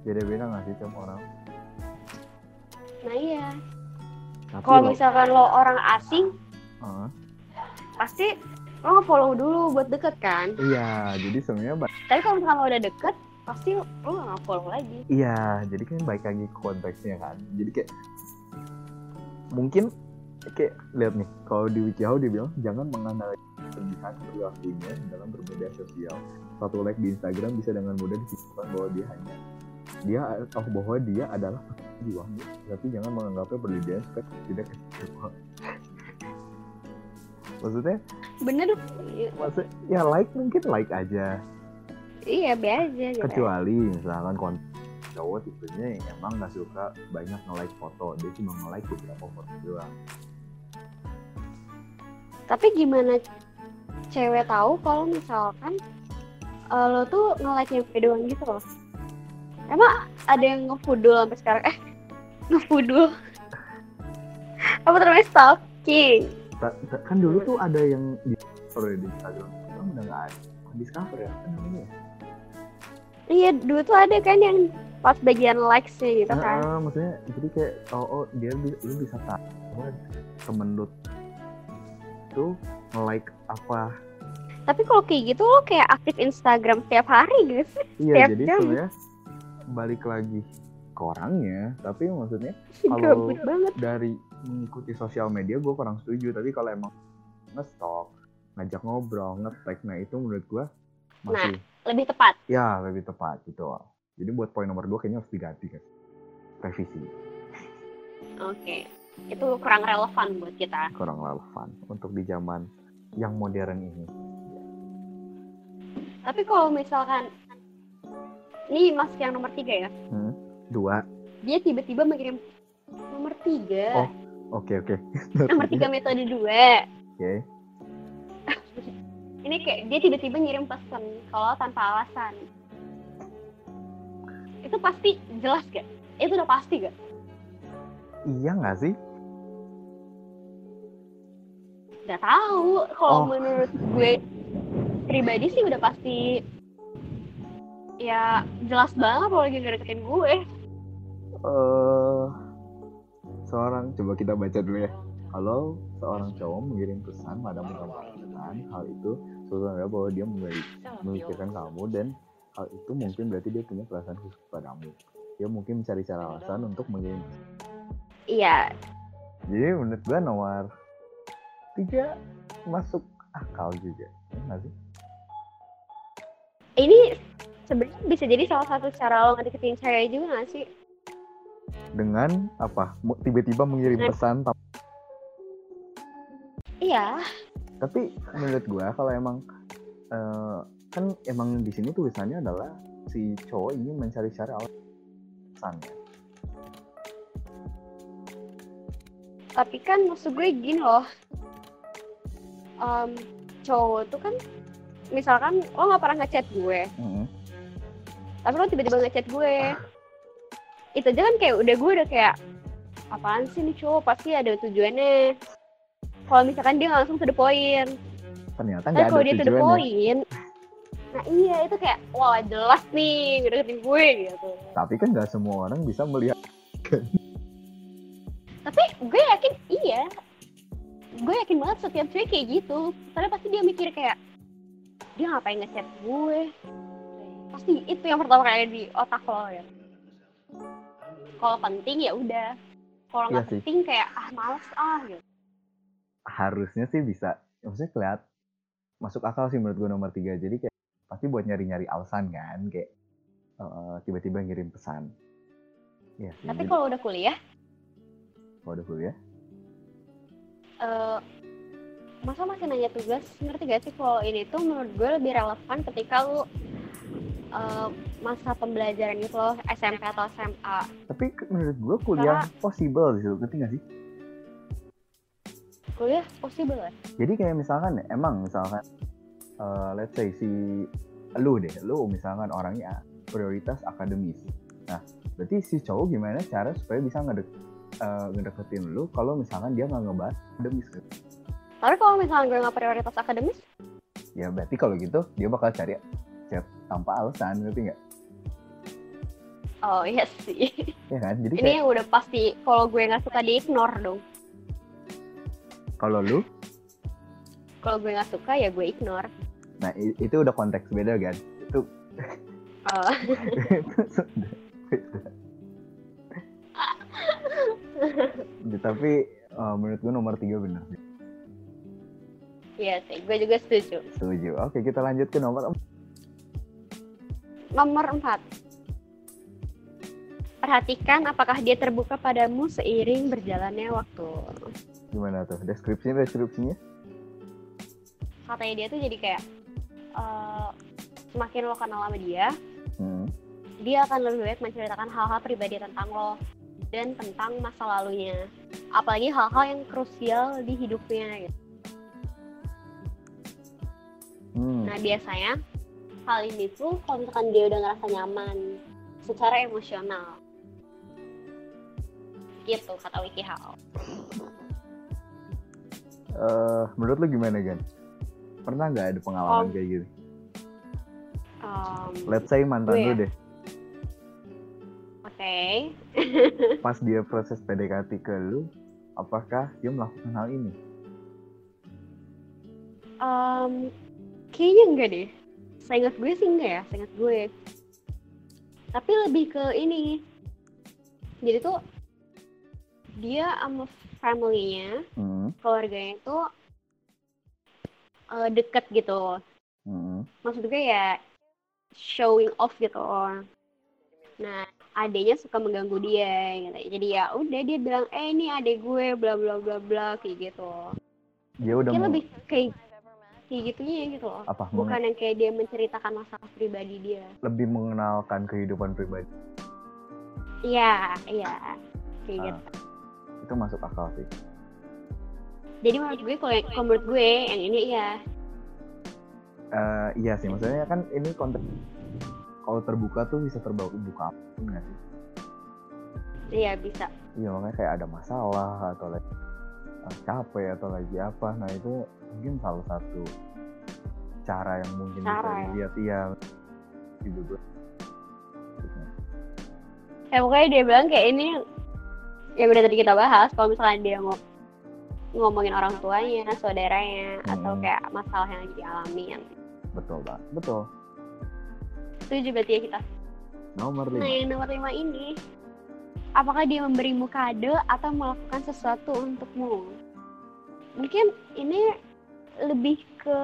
beda-beda nggak sih tiap orang Nah iya. Kalau misalkan lo orang asing, Ah, pasti lo nge-follow dulu buat deket kan. iya jadi sebenarnya Tapi kalau misalkan lo udah deket, pasti lo nggak nge-follow lagi. iya jadi kan baik lagi konteksnya kan jadi kayak mungkin kayak lihat nih kalau di WikiHow dia bilang jangan mengandalkan kelebihan perilakunya dalam bermedia sosial satu like di Instagram bisa dengan mudah disimpulkan bahwa dia hanya dia tahu bahwa dia adalah jiwanya tapi jangan menganggapnya berlebihan supaya tidak kecewa *laughs* maksudnya Bener. maksud ya like mungkin like aja Iya, biasa aja. kecuali misalkan konten cowok tipenya yang emang nggak suka banyak nge-like foto dia cuma nge-like beberapa foto doang Tapi gimana cewek tahu kalau misalkan eh, lo tuh nge-like nyampe doang gitu loh? Emang ada yang ngefudul sampai sekarang? Eh, ngefudul? Apa namanya stalking? Ta- ta- kan dulu tuh ada yang di ya di Instagram sekarang udah nggak ada discover ya apa namanya ya Iya, dulu tuh ada kan yang pas bagian likes-nya gitu kan. Nah, maksudnya jadi kayak oh, oh dia lu bisa tahu temen lu tuh nge-like apa Tapi kalau kayak gitu lo kayak aktif Instagram tiap hari gitu iya Tiap jadi jam. sebenarnya balik lagi ke orangnya tapi maksudnya *laughs* Kalau- dari mengikuti sosial media gue kurang setuju tapi kalau emang nge-stalk ngajak ngobrol nge-tag nah itu menurut gue masih Lebih tepat. ya lebih tepat gitu jadi buat poin nomor dua kayaknya harus diganti kan revisi Oke. Itu kurang relevan buat kita. kurang relevan untuk di zaman yang modern ini Tapi kalau misalkan ini masuk yang nomor tiga ya. dua Dia tiba-tiba mengirim nomor tiga. Oh. oke oke *laughs* nomor tiga metode dua. oke *laughs* Ini kayak dia tiba-tiba ngirim pesan kalau tanpa alasan. Itu pasti jelas gak? Itu udah pasti gak? iya nggak sih Gak tahu. Kalau Oh. menurut gue pribadi sih udah pasti ya jelas banget kalau lagi ngedeketin gue. eh seorang coba kita baca dulu ya. Kalau seorang cowok mengirim pesan pada pesan hal itu tanda bahwa dia memikirkan kamu dan hal itu mungkin berarti dia punya perasaan khusus padamu dia mungkin mencari cara alasan untuk mengirim. Iya, jadi menurut gua nomor tiga masuk akal juga. Ya nggak sih? Ini sebenarnya bisa jadi salah satu cara lo ngedeketin cewek juga gak sih? dengan apa tiba-tiba mengirim Nah. pesan Iya, tapi menurut gua kalau emang eh, kan emang di sini tulisannya adalah si cowok ingin mencari-cari alasan ya. tapi kan maksud gue gini loh Em, cowok tuh kan misalkan lo nggak pernah ngechat gue Mm-mm. Tapi lo tiba-tiba ngechat gue itu aja kan kayak udah gue udah kayak apaan sih nih cowok pasti ada tujuannya. Kalau misalkan dia langsung to the point. Ternyata nggak ada kalau dia to the point nah iya itu kayak wah jelas nih udah deketin gue gitu. Tapi kan nggak semua orang bisa melihat tapi gue yakin iya. Gue yakin banget setiap cewek kayak gitu. Karena pasti dia mikir kayak dia ngapain ngechat gue pasti itu yang pertama kali di otak lo ya. Kalau penting ya udah. Kalau nggak Iya sih. penting kayak ah males ah gitu. Harusnya sih bisa maksudnya kelihat masuk akal sih menurut gue nomor tiga. Jadi kayak pasti buat nyari-nyari alasan kan kayak eh, tiba-tiba ngirim pesan. Ya sih tapi kalau udah kuliah? Kalau udah kuliah? Eh masa masih nanya tugas? Ngerti gak sih kalau ini tuh menurut gue lebih relevan ketika lu eh, masa pembelajaran itu loh SMP atau SMA tapi menurut gue kuliah possible di situ ngerti gak sih kuliah possible kan? jadi kayak misalkan ya, emang misalkan eh, let's say si lu deh lu misalkan orangnya prioritas akademis nah berarti si cowok gimana cara supaya bisa ngedek eh, ngedeketin lu kalau misalkan dia nggak ngebahas akademis gitu. Tapi kalau misalnya gue nggak prioritas akademis, ya berarti kalau gitu dia bakal cari chat tanpa alasan ngerti nggak oh iya sih. ya kan jadi Ini kayak yang udah pasti kalau gue nggak suka di ignore dong. kalau lu Kalau gue nggak suka ya gue ignore. nah itu udah konteks beda kan itu Oh. Ya, *laughs* tapi eh, menurut gue nomor tiga benar iya sih, gue juga setuju. setuju oke kita lanjut ke nomor empat. Nomor empat. Perhatikan apakah dia terbuka padamu seiring berjalannya waktu. gimana tuh deskripsinya deskripsinya Katanya dia tuh jadi kayak eh, semakin lo kenal sama dia, Hmm. dia akan lebih baik menceritakan hal-hal pribadi tentang lo dan tentang masa lalunya. Apalagi hal-hal yang krusial di hidupnya. Gitu. Hmm. Nah biasanya hal ini tuh kalau misalkan dia udah ngerasa nyaman secara emosional. Gitu kata WikiHow. Eh, menurut lu gimana gan pernah nggak ada pengalaman Oh. kayak gitu Um, let's say mantan Gue lu ya? deh Oke. *laughs* *laughs* pas dia proses PDKT ke lu apakah dia melakukan hal ini Um, kayaknya enggak deh. Seingat gue sih enggak ya, seingat gue. Tapi lebih ke ini. Jadi tuh dia sama family-nya, Hmm. keluarganya itu eh, deket gitu. Hmm. Maksud gue ya showing off gitu. Nah, adenya suka mengganggu dia gitu. Jadi ya udah dia bilang, "Eh, ini adek gue bla bla bla bla" kayak gitu. dia udah Mungkin mau lebih kayak kayak gitunya gitu loh. apa bukan yang kayak dia menceritakan masalah pribadi dia. Lebih mengenalkan kehidupan pribadi. Iya iya. Kayak Ah. gitu. Itu masuk akal sih. Jadi menurut gue kalau yang- kalau menurut gue yang ini iya. Eh, iya sih. Maksudnya kan ini konteks kalau terbuka tuh bisa terbuka nggak sih? Iya bisa. Iya makanya kayak ada masalah atau lagi eh, capek atau lagi apa. Nah itu mungkin salah satu cara yang mungkin bisa Cara ya? dilihat iya. Gitu gue ya pokoknya dia bilang kayak ini yang udah tadi kita bahas kalau misalnya dia ngom- ngomongin orang tuanya saudaranya atau Hmm. kayak masalah yang lagi dialamin betul pak betul. Setuju berarti ya kita? Nomor nah lima yang nomor lima ini apakah dia memberimu kado atau melakukan sesuatu untukmu? Mungkin ini lebih ke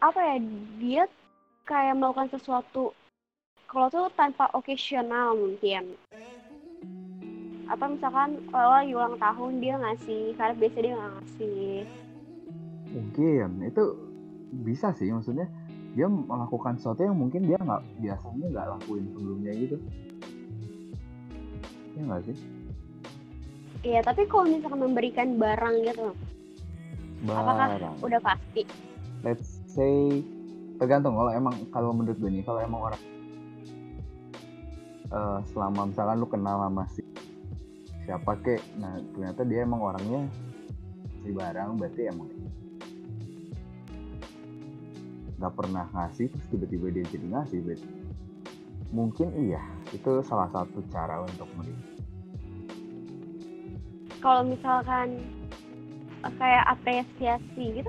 apa ya dia kayak melakukan sesuatu kalau tuh tanpa occasional mungkin. Atau misalkan lo lagi ulang tahun dia ngasih karena biasa dia nggak ngasih. Mungkin. Itu bisa sih maksudnya. Dia melakukan sesuatu yang mungkin dia nggak biasanya nggak lakuin sebelumnya gitu ya nggak sih? Iya, tapi kalau misalkan memberikan barang gitu, apakah barang. udah pasti? let's say tergantung. Kalau emang kalau menurut gue nih kalau emang orang eh, selama misalkan lu kenal sama si siapa kek nah ternyata dia emang orangnya si barang berarti emang nggak pernah ngasih terus tiba-tiba dia jadi ngasih berarti mungkin iya itu salah satu cara untuk memberi Kalau misalkan eh, kayak apresiasi gitu,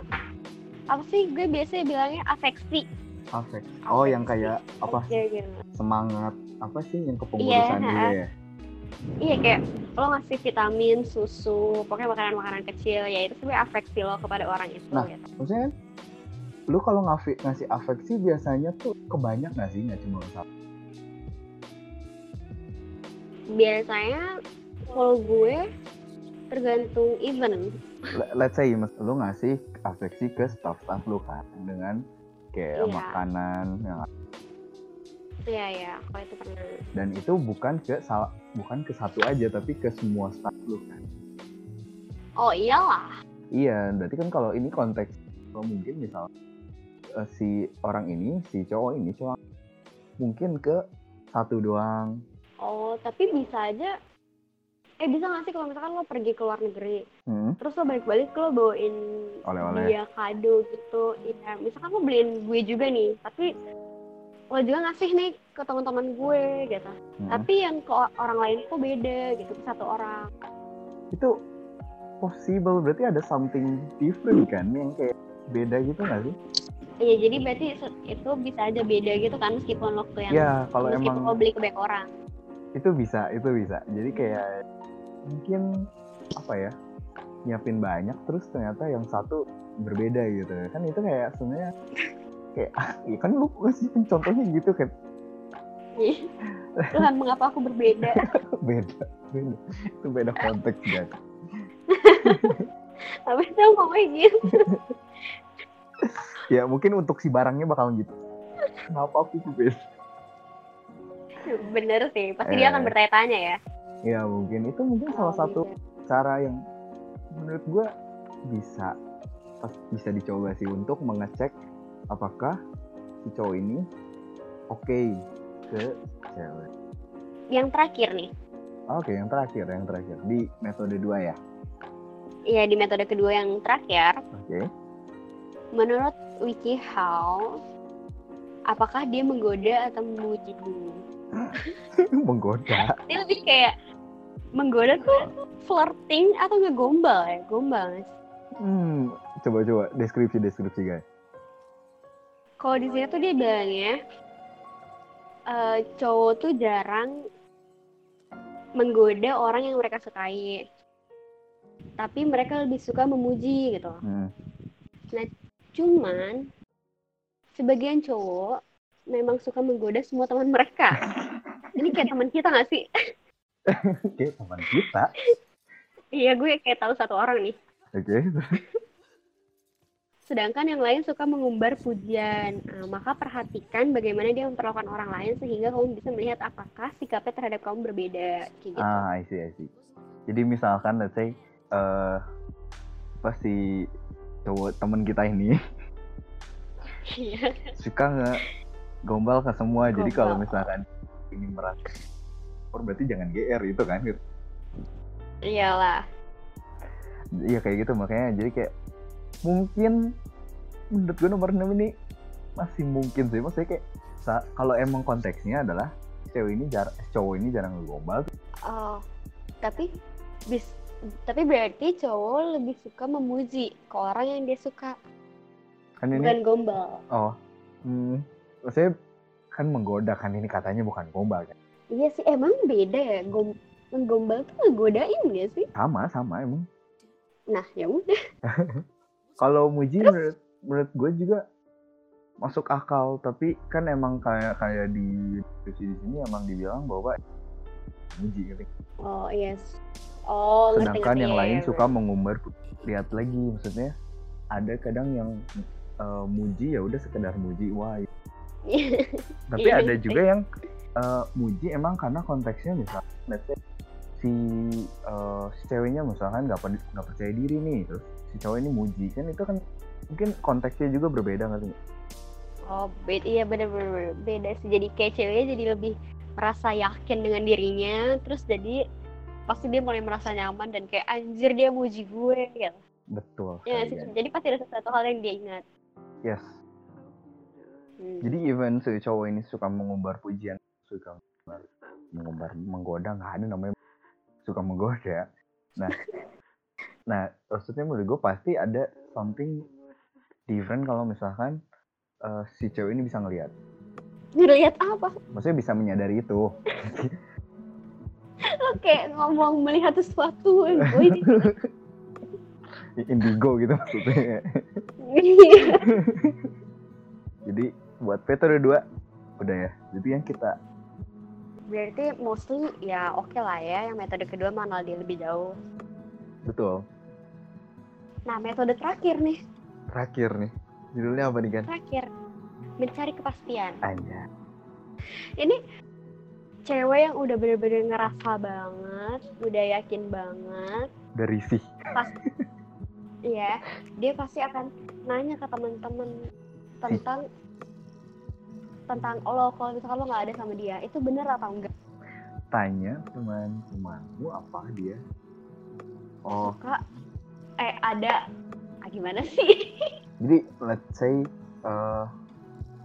apa sih gue biasanya bilangnya afeksi. afek oh yang kayak apa Iya, gitu. semangat apa sih yang kepengurusan Iya, dia ya Iya kayak lo ngasih vitamin, susu, pokoknya makanan-makanan kecil, ya itu sebenarnya afeksi lo kepada orang itu. Nah. gitu. maksudnya kan lu kalau ngasih ngasih afeksi biasanya tuh kebanyak nggak sih nggak cuma satu Biasanya kalau gue tergantung event. Le- let's say mas lu ngasih afeksi ke staff-staff lu kan dengan kayak Iya. makanan yang Iya ya, kalau itu pernah. dan itu bukan ke salah bukan ke satu aja tapi ke semua staff lu kan Oh iyalah. iya berarti kan kalau ini konteks kalau mungkin misal eh, si orang ini si cowok ini cuma mungkin ke satu doang Oh tapi bisa aja. Eh bisa nggak sih kalau misalkan lo pergi ke luar negeri, hmm, terus lo balik-balik lo bawain oleh-oleh dia kado gitu. Iya, misalkan lo beliin gue juga nih, tapi lo juga ngasih nih ke teman-teman gue gitu. Hmm. Tapi yang ke orang lain kok beda gitu, ke satu orang. itu possible berarti ada something different kan yang kayak beda gitu nggak sih? Iya jadi berarti itu bisa aja beda gitu kan meskipun waktu yang Ya kalau meskipun emang lo beli ke banyak orang. Itu bisa itu bisa. Jadi kayak mungkin apa ya nyiapin banyak terus ternyata yang satu berbeda gitu. Kan itu kayak sebenarnya kayak ah, ya kan lu ngasih contohnya gitu kan. Tuhan mengapa aku berbeda? *laughs* beda beda. Itu beda konteks kan *laughs* Tapi itu ngomongnya *laughs* gitu. ya mungkin untuk si barangnya bakal gitu. Kenapa aku tuh beda *laughs* Bener sih, pasti dia akan Eh. bertanya-tanya ya. ya mungkin itu mungkin salah Oh, satu gitu. cara yang menurut gua bisa pas bisa dicoba sih untuk mengecek apakah si cowok ini oke ke cewek. Yang terakhir nih, Oke, yang terakhir, yang terakhir di metode dua ya. ya di metode kedua yang terakhir, Oke. menurut WikiHow, apakah dia menggoda atau memuji dulu? *laughs* Menggoda. Ini lebih kayak menggoda tuh flirting atau ngegombal ya? Gombal? Hmm, coba coba deskripsi deskripsi guys. Kalau di sini tuh dia bilangnya eh, cowok tuh jarang menggoda orang yang mereka sukai. Tapi mereka lebih suka memuji gitu. Hmm. Cuman sebagian cowok memang suka menggoda semua teman mereka. Ini kayak teman kita nggak sih? *laughs* Oke, teman kita. Iya, gue kayak tahu satu orang nih. Oke. Sedangkan yang lain suka mengumbar pujian. Nah, maka perhatikan bagaimana dia memperlakukan orang lain sehingga kamu bisa melihat apakah sikapnya terhadap kamu berbeda. Kayak gitu. Ah, I see, I see. Jadi misalkan let's say eh pas si cowok temen kita ini *laughs* Iya. suka nge gombal ke semua. Jadi kalau Gombal. misalkan ini merasa oh, berarti jangan GR itu kan gitu. Iyalah. Iya kayak gitu makanya jadi kayak mungkin menurut gue nomor 6 ini masih mungkin sih maksudnya kayak kalau emang konteksnya adalah cewek ini jar cowok ini jarang ngegombal Oh, tapi bis tapi berarti cowok lebih suka memuji ke orang yang dia suka, kan ini bukan gombal. oh hmm, maksudnya kan menggoda kan ini katanya bukan gombal kan Iya sih, emang beda ya. Gom menggombal tuh ngegodain gak sih? sama sama emang Nah, ya udah. *laughs* kalau muji menurut menurut gue juga masuk akal tapi kan emang kayak kayak di di sini emang dibilang bahwa muji gitu. Oh, yes. Oh, sedangkan yang ya, lain ya, suka mengumbar lihat lagi maksudnya ada kadang yang eh, muji ya udah sekedar muji wah Iya. Tapi Iya ada sih. juga yang eh, muji emang karena konteksnya misal si eh, si ceweknya misalkan nggak nggak percaya diri nih terus si cowok ini muji kan itu kan mungkin konteksnya juga berbeda sih Oh, beda, iya bener-bener beda sih. Jadi kayak ceweknya jadi lebih merasa yakin dengan dirinya, terus jadi pasti dia mulai merasa nyaman dan kayak anjir dia muji gue gitu. betul Ya, sih. kan? jadi pasti ada sesuatu hal yang dia ingat. yes Hmm. jadi even si cowok ini suka mengumbar pujian suka mengumbar, mengumbar menggoda nggak ada namanya suka menggoda nah *laughs* nah maksudnya menurut gue pasti ada something different kalau misalkan eh, si cewek ini bisa ngelihat Ngeliat apa? maksudnya bisa menyadari itu *laughs* Oke, ngomong melihat sesuatu. Gue *laughs* indigo gitu maksudnya jadi buat metode dua. Udah ya. Jadi yang kita Berarti mostly ya oke lah ya, yang metode kedua mengenal dia lebih jauh. betul. Nah, metode terakhir nih, terakhir nih. Judulnya apa nih kan terakhir. Mencari kepastian. Anja Ini cewek yang udah bener-bener ngerasa banget, udah yakin banget, dari sih ya dia pasti akan nanya ke teman-teman tentang tentang lo kalau misalkan lo nggak ada sama dia itu bener atau enggak? Tanya teman-temanmu apa dia? Oh. Suka. Eh ada. Ah, gimana sih? *laughs* Jadi let's say eh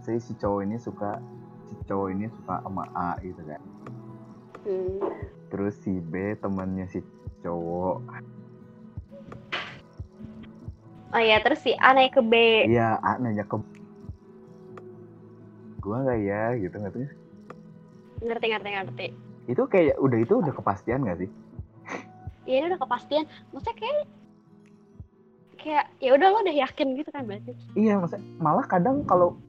say si cowok ini suka si cowok ini suka sama A gitu kan. Hmm. terus si B temannya si cowok. Oh ya terus si A naik ke B. Iya A nanya ke gua nggak ya? Gitu tuh ngerti ngerti ngerti. Itu kayak udah itu udah kepastian nggak sih? Ya ini udah kepastian. Maksudnya kayak kayak ya udah lo udah yakin gitu kan berarti? Iya maksudnya malah kadang kalau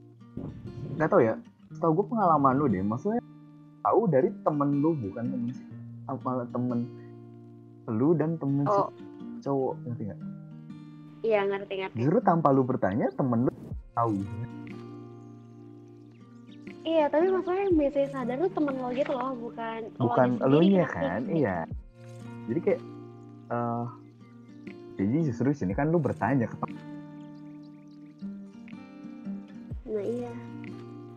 nggak tahu ya setahu gue pengalaman lu deh maksudnya tahu dari temen lu bukan temen si malah temen lu dan temen Oh. si cowok ngerti nggak? Iya ngerti ngerti. Justru tanpa lu bertanya temen lu tahu iya tapi maksudnya yang biasanya sadar tuh temen lo gitu loh bukan bukan lo elunya kan? iya. Jadi kayak eh jadi justru sini kan lu bertanya ke temen. nah iya.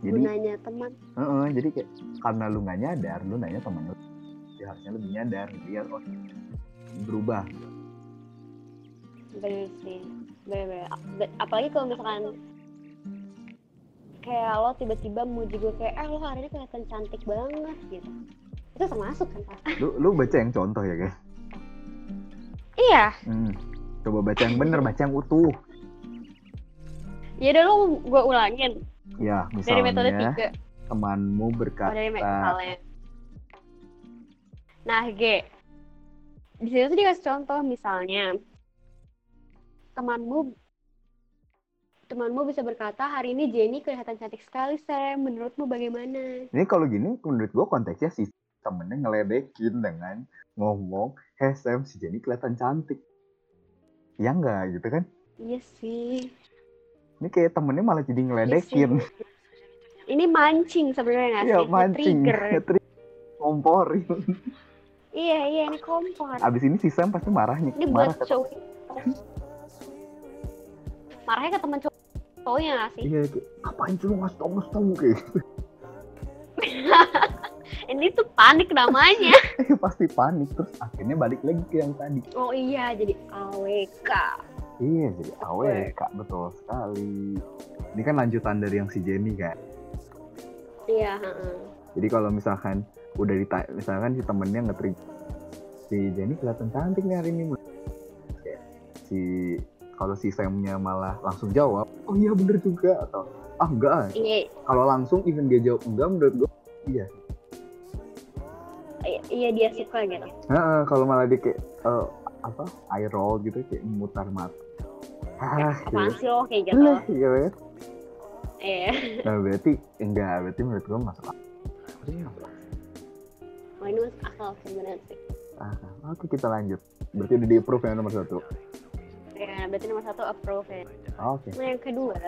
Jadi gunanya teman Heeh, jadi kayak karena lu nggak nyadar, lu nanya temen lu, dia harusnya lebih nyadar, dia oh berubah. bener sih. Bener, bener. Ap- apalagi kalau misalkan kayak lo tiba-tiba muji gue kayak eh lo hari ini kelihatan cantik banget gitu. Itu termasuk kan pasti Lu lu baca yang contoh ya guys. iya. Hmm. Coba baca yang bener, baca yang utuh. ya udah lo gue ulangin. Ya, dari metode misalnya tiga. temanmu oh, berkata, dari misalnya. Nah G. Di situ tuh dikasih contoh misalnya temanmu temanmu bisa berkata hari ini Jenny kelihatan cantik sekali Sam menurutmu bagaimana ini kalau gini menurut gua konteksnya si temennya ngeledekin dengan ngomong, "Hey Sam, si Jenny kelihatan cantik." Ya enggak gitu kan? iya sih Ini kayak temennya malah jadi Iya ngeledekin. sih. Ini mancing sebenarnya nggak Iya, sih? mancing, Trigger. ngomporin. Iya iya ini kompor. Abis ini si Sam pasti marahnya, Ini marah buat cowok. Marahnya ke teman cowok cowoknya nggak sih? Iya, kayak, ngapain sih lu ngasih tau, ngasih tau kayak gitu. *laughs* *laughs* Ini tuh panik namanya. *laughs* Pasti panik, terus akhirnya balik lagi ke yang tadi. oh iya jadi AWK. Iya, jadi AWK, betul sekali. Ini kan lanjutan dari yang si Jenny kan. Iya. heeh. Jadi kalau misalkan udah ditanya, misalkan si temennya ngetrik si Jenny kelihatan cantik nih hari ini. Kayak si kalau si Samnya malah langsung jawab, oh iya bener juga atau ah enggak. Iya Kalau langsung even dia jawab enggak menurut gue iya. iya- iya dia suka gitu. Heeh, kalau malah dia kayak eh, apa eye roll gitu kayak memutar mata. Ah, Apaan gitu. sih lo kayak gitu? Lah, iya kan? Iya. *laughs* Nah berarti enggak, berarti menurut gue masuk akal. Iya. Oh ini masuk akal bener sih. Ah, oke kita lanjut. Berarti udah di approve yang nomor satu. Ya berarti nomor satu approve ya. Oke. Nah yang kedua,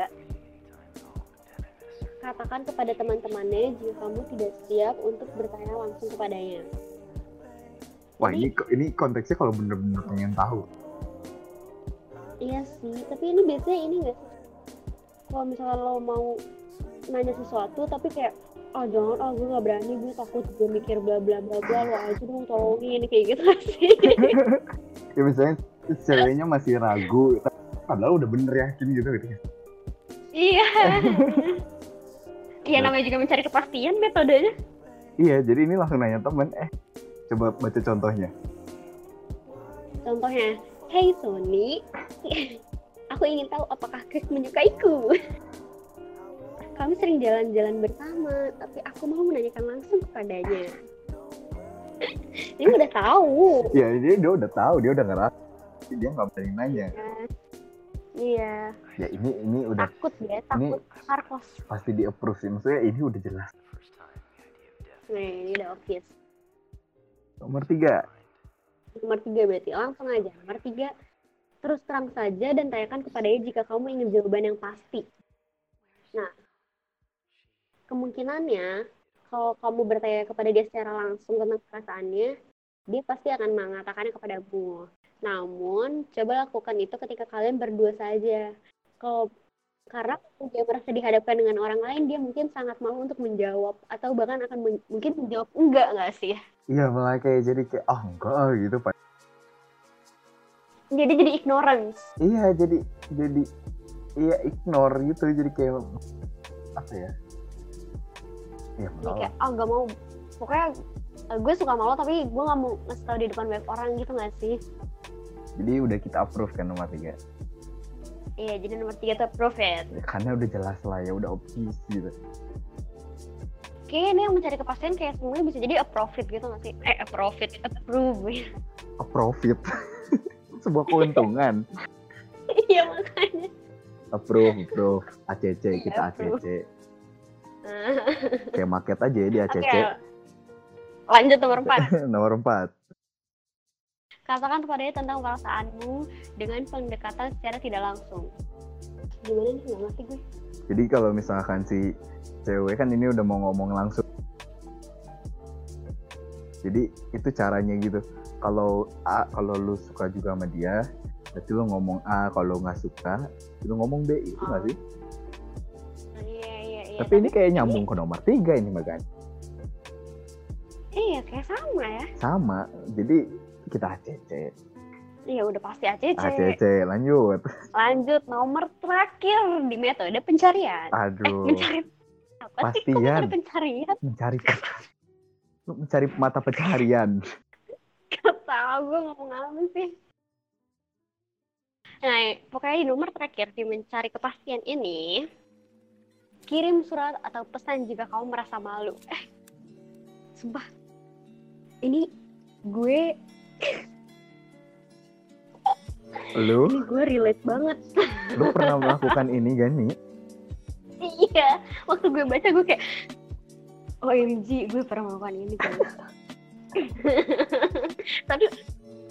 katakan kepada teman-temannya jika kamu tidak siap untuk bertanya langsung kepadanya. Wah ini ini konteksnya kalau bener-bener pengen tahu. Iya sih, tapi ini biasanya ini nggak sih? Kalau misalnya lo mau nanya sesuatu tapi kayak oh jangan oh gue nggak berani gue takut gue mikir bla bla bla bla lo aja dong tolongin kayak gitu sih *laughs* ya misalnya ceweknya masih ragu, padahal udah bener yakin gitu gitu. iya. *laughs* Iya namanya juga mencari kepastian metodenya. Iya, jadi ini langsung nanya temen, eh coba baca contohnya. contohnya Hey Sony *laughs* aku ingin tahu apakah Chris menyukaiku? *laughs* Kami sering jalan-jalan bersama tapi aku mau menanyakan langsung kepadanya. Ini udah tahu. Ya dia, dia udah tahu, dia udah ngerasa, Tapi dia nggak berani nanya. iya. Ya ini ini udah takut ya takut harkos pasti di approve sih. Maksudnya ini udah jelas. nih ini udah obvious. Nomor tiga, nomor tiga berarti langsung aja. Nomor tiga terus terang saja dan tanyakan kepadanya jika kamu ingin jawaban yang pasti. Nah kemungkinannya kalau kamu bertanya kepada dia secara langsung tentang perasaannya dia pasti akan mengatakannya kepadamu namun coba lakukan itu ketika kalian berdua saja. Kalau karena kalau dia merasa dihadapkan dengan orang lain dia mungkin sangat malu untuk menjawab. Atau bahkan akan men- mungkin menjawab enggak nggak sih? Iya malah kayak jadi kayak ah enggak ah," gitu pak. jadi jadi ignorance. Iya jadi jadi iya ignore gitu. Jadi kayak apa ya? Iya kayak oh gak mau. Pokoknya eh, gue suka sama lo tapi gue gak mau ngasih tau di depan banyak orang gitu gak sih Jadi udah kita approve kan nomor tiga. iya jadi nomor tiga tuh approve it Ya, karena udah jelas lah ya udah obvious gitu. oke ini yang mencari kepastian kayak semuanya bisa jadi approve it gitu gak sih eh approve it approve A profit. *laughs* Sebuah keuntungan. *laughs* iya makanya approve, approve. ACC kita approve. ACC. Kayak market aja ya di ACC. lanjut nomor empat *laughs* nomor empat. Katakan kepadanya tentang perasaanmu dengan pendekatan secara tidak langsung gimana nih nggak ngerti gue Jadi kalau misalkan si cewek kan ini udah mau ngomong langsung. Jadi itu caranya gitu. Kalau A, kalau lu suka juga sama dia, berarti lu ngomong A. Kalau nggak suka, lu ngomong B. Itu nggak sih? iya iya iya Tapi ini kayak nyambung ke nomor tiga ini Magan. iya kayak sama ya Sama. Jadi kita ACC. iya udah pasti ACC ACC lanjut. Lanjut nomor terakhir di metode pencarian. Eh, Aduh. mencari apa sih? Kok Pastian. metode pencarian? Mencari *laughs* mencari mata pencarian. Gak tau gue ngomong apa sih. Nah, pokoknya di nomor terakhir di mencari kepastian ini, kirim surat atau pesan jika kamu merasa malu. Eh, sumpah, ini gue, Lu gue relate banget. lu pernah melakukan ini gak nih? iya, waktu gue baca gue kayak, OMG, gue pernah melakukan ini guys. *laughs* tapi,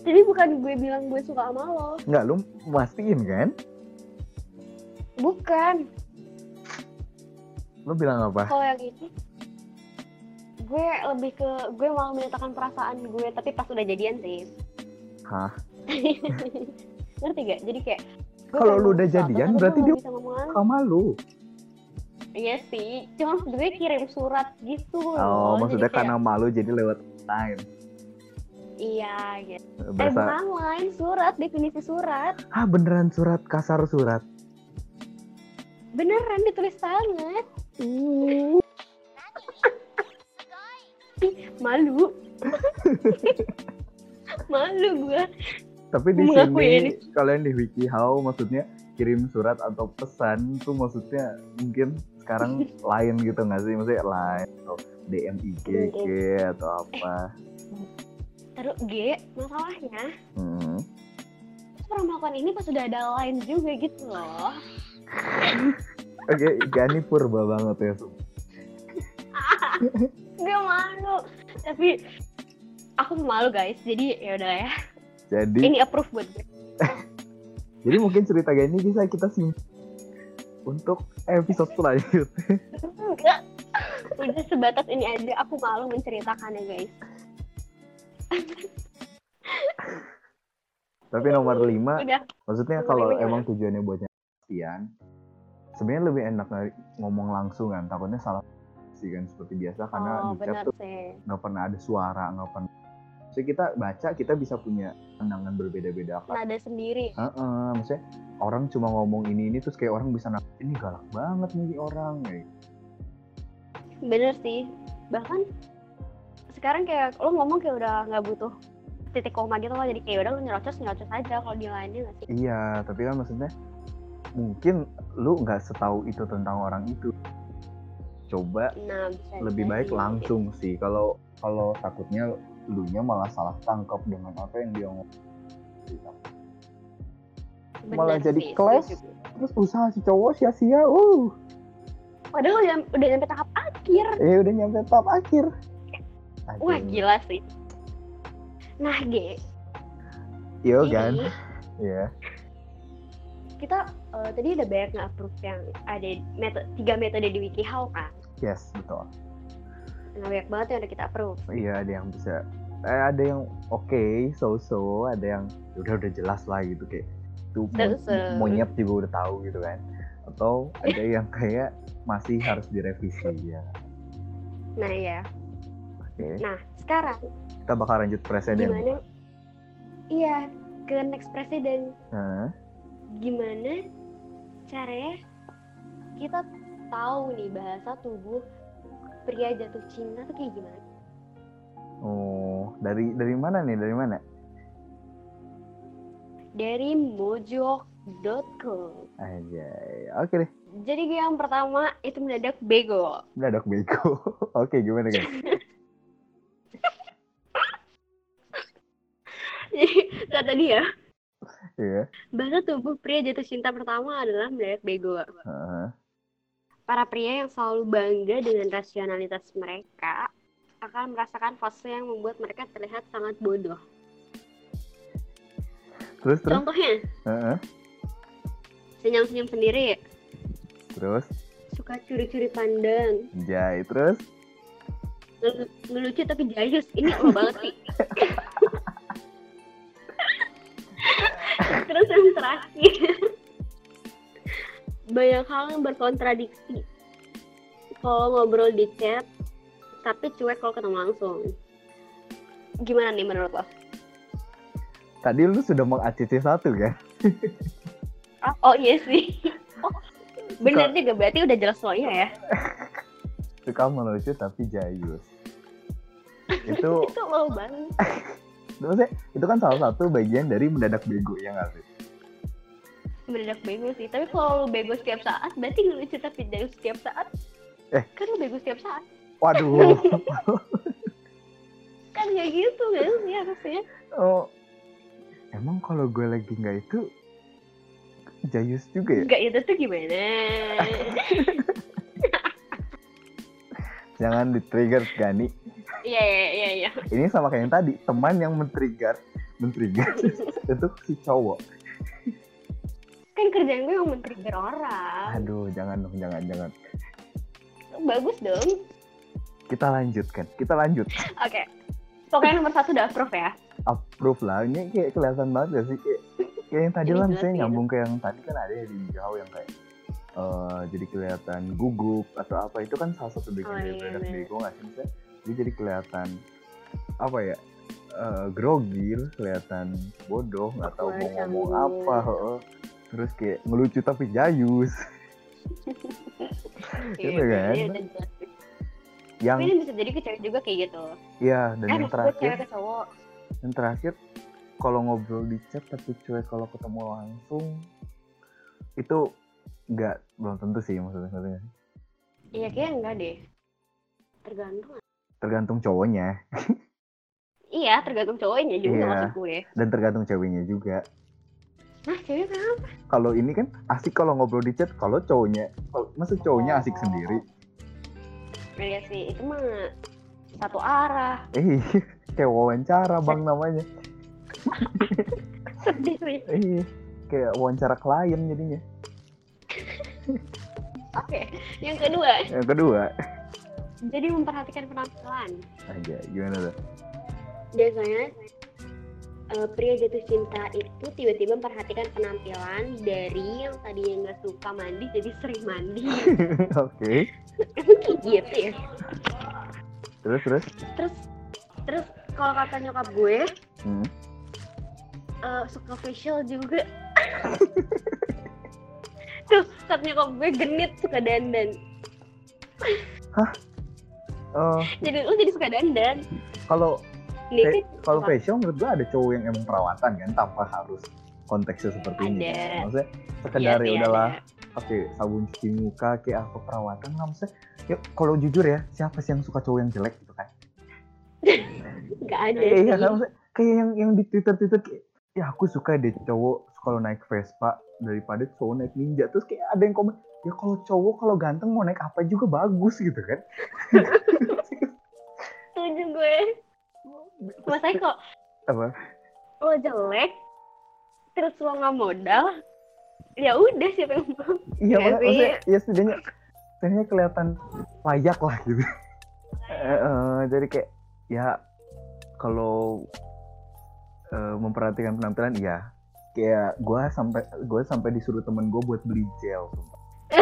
jadi bukan gue bilang gue suka sama lo, Nggak, lu mastiin kan? bukan. Lu bilang apa? Kalau yang ini, gue lebih ke gue malah menyatakan perasaan gue, tapi pas udah jadian sih. Hah? *laughs* Ngerti gak? Jadi kayak, Kalau lu udah jadian, berarti dia- bisa ngomong langsung. Sama lu. Iya sih, cuma gue kirim surat gitu Oh, loh. maksudnya Jadi kayak, karena malu jadi lewat time. Iya gitu. Eh Bahasa, bukan lain surat, definisi surat. ah beneran surat, kasar surat. Beneran ditulis tangan. Ih, malu. *laughs* malu gue. Tapi di sini ini. kalian di WikiHow maksudnya kirim surat atau pesan tuh maksudnya mungkin sekarang *laughs* lain gitu nggak sih? Maksudnya lain atau DM IG atau apa? Terus G, masalahnya Hmm. pernah melakukan ini pas sudah ada lain juga gitu loh. *laughs* Oke, Gani purba banget ya. Gue malu. Tapi aku malu guys, jadi ya udah ya. Jadi Ini approve buat gue. *laughs* Jadi mungkin cerita gini bisa kita simpan untuk episode selanjutnya. Enggak. Udah sebatas ini aja aku malu menceritakannya guys. *laughs* Tapi nomor lima, Udah. maksudnya Nomor kalau lima emang tujuannya buat nyari sebenarnya lebih enak ngomong langsung kan. Takutnya salah sih kan seperti biasa karena oh di chat tuh nggak pernah ada suara, nggak pernah. Jadi kita baca, kita bisa punya pandangan berbeda-beda kan. Nada sendiri. Heeh, maksudnya orang cuma ngomong ini ini terus kayak orang bisa nangkep ini galak banget nih orang kayak Bener sih. Bahkan sekarang kayak lo ngomong kayak udah nggak butuh titik koma gitu loh jadi kayak udah lo nyerocos nyerocos aja kalau di lainnya nggak sih Iya, tapi kan maksudnya mungkin lu nggak setahu itu tentang orang itu. Coba nah bisa lebih baik langsung sih. Kalau kalau takutnya lu nya malah salah tangkap dengan apa yang dia ngomong. Malah jadi sih, kelas. Terus usaha si cowok sia-sia. Uh, padahal udah, udah nyampe tahap akhir eh udah nyampe tahap akhir. wah Aduh. gila sih nah G Yo kan. Iya. kita eh, tadi udah banyak nggak approve yang ada metode tiga metode di WikiHow kan Yes, betul. nah banyak banget yang udah kita approve Iya, ada yang bisa eh, ada yang oke, so-so, ada yang udah udah jelas lah gitu kayak tuh mo- monyet juga udah tahu gitu kan. Atau ada *laughs* yang kayak masih harus direvisi ya. nah ya Oke. nah sekarang Kita bakal lanjut presiden. gimana iya ke next presiden Hah? gimana caranya kita tahu nih bahasa tubuh pria jatuh cinta tuh kayak gimana Oh, dari dari mana nih? Dari mana? dari mojok.com Aja. Oke deh. jadi yang pertama itu mendadak bego Mendadak bego. *laughs* Oke, gimana guys? jadi kata dia Iya. bahasa tubuh pria jatuh cinta pertama adalah mendadak bego Heeh. Para pria yang selalu bangga dengan rasionalitas mereka akan merasakan fase yang membuat mereka terlihat sangat bodoh Terus terus. contohnya Heeh. senyum-senyum sendiri Terus. suka curi-curi pandang Jai. Terus. ngelu- ngelucu tapi jayus ini lo banget sih *laughs* terus yang terakhir banyak hal yang berkontradiksi kalau ngobrol di chat tapi cuek kalau ketemu langsung gimana nih menurut lo? Tadi lu sudah meng-ACC satu kan? *laughs* Oh iya sih oh, bener juga berarti udah jelas soalnya ya *laughs* Suka melucu tapi jayus. *laughs* Itu itu lo banget maksudnya itu kan salah satu bagian dari mendadak bego ya nggak sih? Mendadak bego sih tapi kalau lo bego setiap saat berarti ngelucu tapi jayus setiap saat Eh. kan lo bego setiap saat Waduh. *laughs* kan nggak gitu kan sih harusnya oh. Emang kalau gue lagi nggak itu jayus juga ya? nggak itu tuh gimana *laughs* Jangan di-trigger Gani. iya iya iya iya Ini sama kayak yang tadi, teman yang men-trigger, men-trigger *laughs* itu si cowok. Kan kerjaan gue yang men-trigger orang Aduh, jangan dong, jangan, jangan. bagus dong. Kita lanjutkan, kita lanjut. oke. Pokoknya nomor satu udah approve ya? Approve lah, ini kayak kelihatan banget gak sih? Kayak, kayak yang tadi lah, misalnya nyambung ke yang tadi kan ada ya di jauh yang kayak eh jadi kelihatan gugup atau apa. Itu kan salah satu bagian Oh, dari iya, produk bego nggak sih misalnya? Dia jadi kelihatan apa ya eh grogi kelihatan bodoh nggak tahu mau ngomong apa. Terus kayak ngelucu tapi jayus *laughs* Gitu Iya, kan? iya, udah jelas sih. yang tapi ini bisa jadi ke cewek juga kayak gitu ya dan eh yang terakhir cewek ke cowok yang terakhir kalau ngobrol di chat tapi cuek kalau ketemu langsung itu nggak belum tentu sih maksudnya maksudnya. iya kayaknya enggak deh tergantung tergantung cowoknya *laughs* iya tergantung cowoknya juga Iya. maksud gue dan tergantung ceweknya juga nah cewek kenapa kalau ini kan asik kalau ngobrol di chat kalau cowoknya masa cowoknya asik Oh. sendiri Iya sih, itu mah satu arah. eh kayak wawancara bang namanya Sedih sih. eh kayak wawancara klien jadinya. Oke, yang kedua, Yang kedua, jadi memperhatikan penampilan. aja gimana tuh? Biasanya eh, pria jatuh cinta itu tiba-tiba memperhatikan penampilan dari yang tadinya nggak suka mandi jadi sering mandi. *laughs* Oke. Kayak gitu ya? Terus terus. Terus terus kalau kata nyokap gue Hmm. eh, suka facial juga. *laughs* Tuh, kata nyokap gue genit suka dandan. Oh, Jadi lu jadi suka dandan. kalau Kan kalau facial menurut gua ada cowok yang emang perawatan kan tanpa harus konteksnya seperti ini. Ada. kan. Maksudnya sekedar sih, ya udahlah pakai sabun cuci muka kayak apa perawatan lah maksudnya. Ya kalau jujur ya siapa sih yang suka cowok yang jelek gitu kan? *laughs* Nggak ada iya sih. kan maksudnya kayak yang yang di Twitter Twitter kayak ya aku suka deh cowok kalau naik Vespa daripada cowok naik Ninja terus kayak ada yang komen ya kalau cowok kalau ganteng mau naik apa juga bagus gitu kan *laughs* Setuju gue. Masalahnya kok apa lo jelek, terus lo nggak modal, ya udah siapa yang mau. iya sih. maksudnya ya setidaknya setidaknya kelihatan layak lah gitu Eh, eh, jadi kayak ya kalau eh, memperhatikan penampilan iya kayak gue sampai gue sampai disuruh temen gue buat beli gel. *laughs*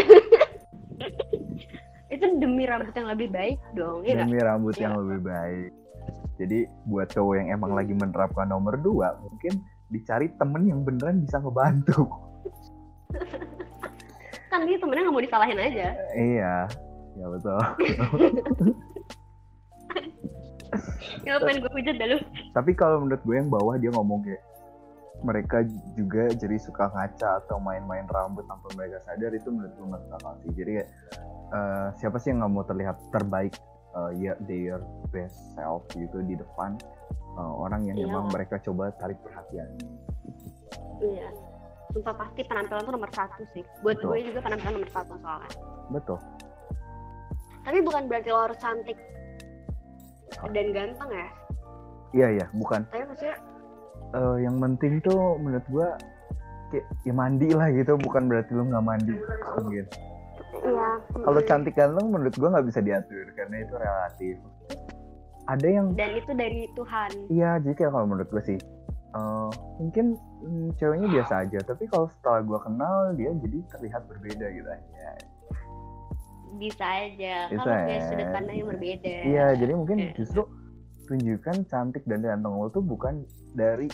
Itu demi rambut yang lebih baik dong, ya demi rambut Iya. yang lebih baik jadi buat cowok yang emang lagi menerapkan nomor dua mungkin dicari temen yang beneran bisa ngebantu *laughs* Kan dia temennya nggak mau disalahin aja. iya *laughs* ya betul Ya pengen gue pijat dah lu. tapi kalau menurut gue yang bawah dia ngomong kayak mereka juga jadi suka ngaca atau main-main rambut tanpa mereka sadar itu menurut gue masuk akal sih jadi kayak eh, siapa sih yang nggak mau terlihat terbaik eh, ya their best self gitu di depan eh, orang yang Iya. emang mereka coba tarik perhatian Iya. Sumpah pasti penampilan tuh nomor satu sih. Buat Betul. gue juga penampilan nomor satu soalnya. betul Tapi bukan berarti lo harus cantik dan ganteng ya. iya iya bukan Tapi maksudnya Eh, yang penting tuh menurut gue kayak ya mandi lah gitu bukan berarti lu nggak mandi mungkin iya. kalau cantik ganteng menurut gue nggak bisa diatur karena itu relatif ada yang Dan itu dari Tuhan. Iya, jadi kayak kalau menurut gue sih, eh, mungkin mm, ceweknya biasa aja, tapi kalau setelah gue kenal dia jadi terlihat berbeda gitu aja. Bisa aja. Bisa Kalau ya. sudut pandang yang berbeda. Iya, jadi mungkin justru tunjukkan cantik dan ganteng lo tuh bukan dari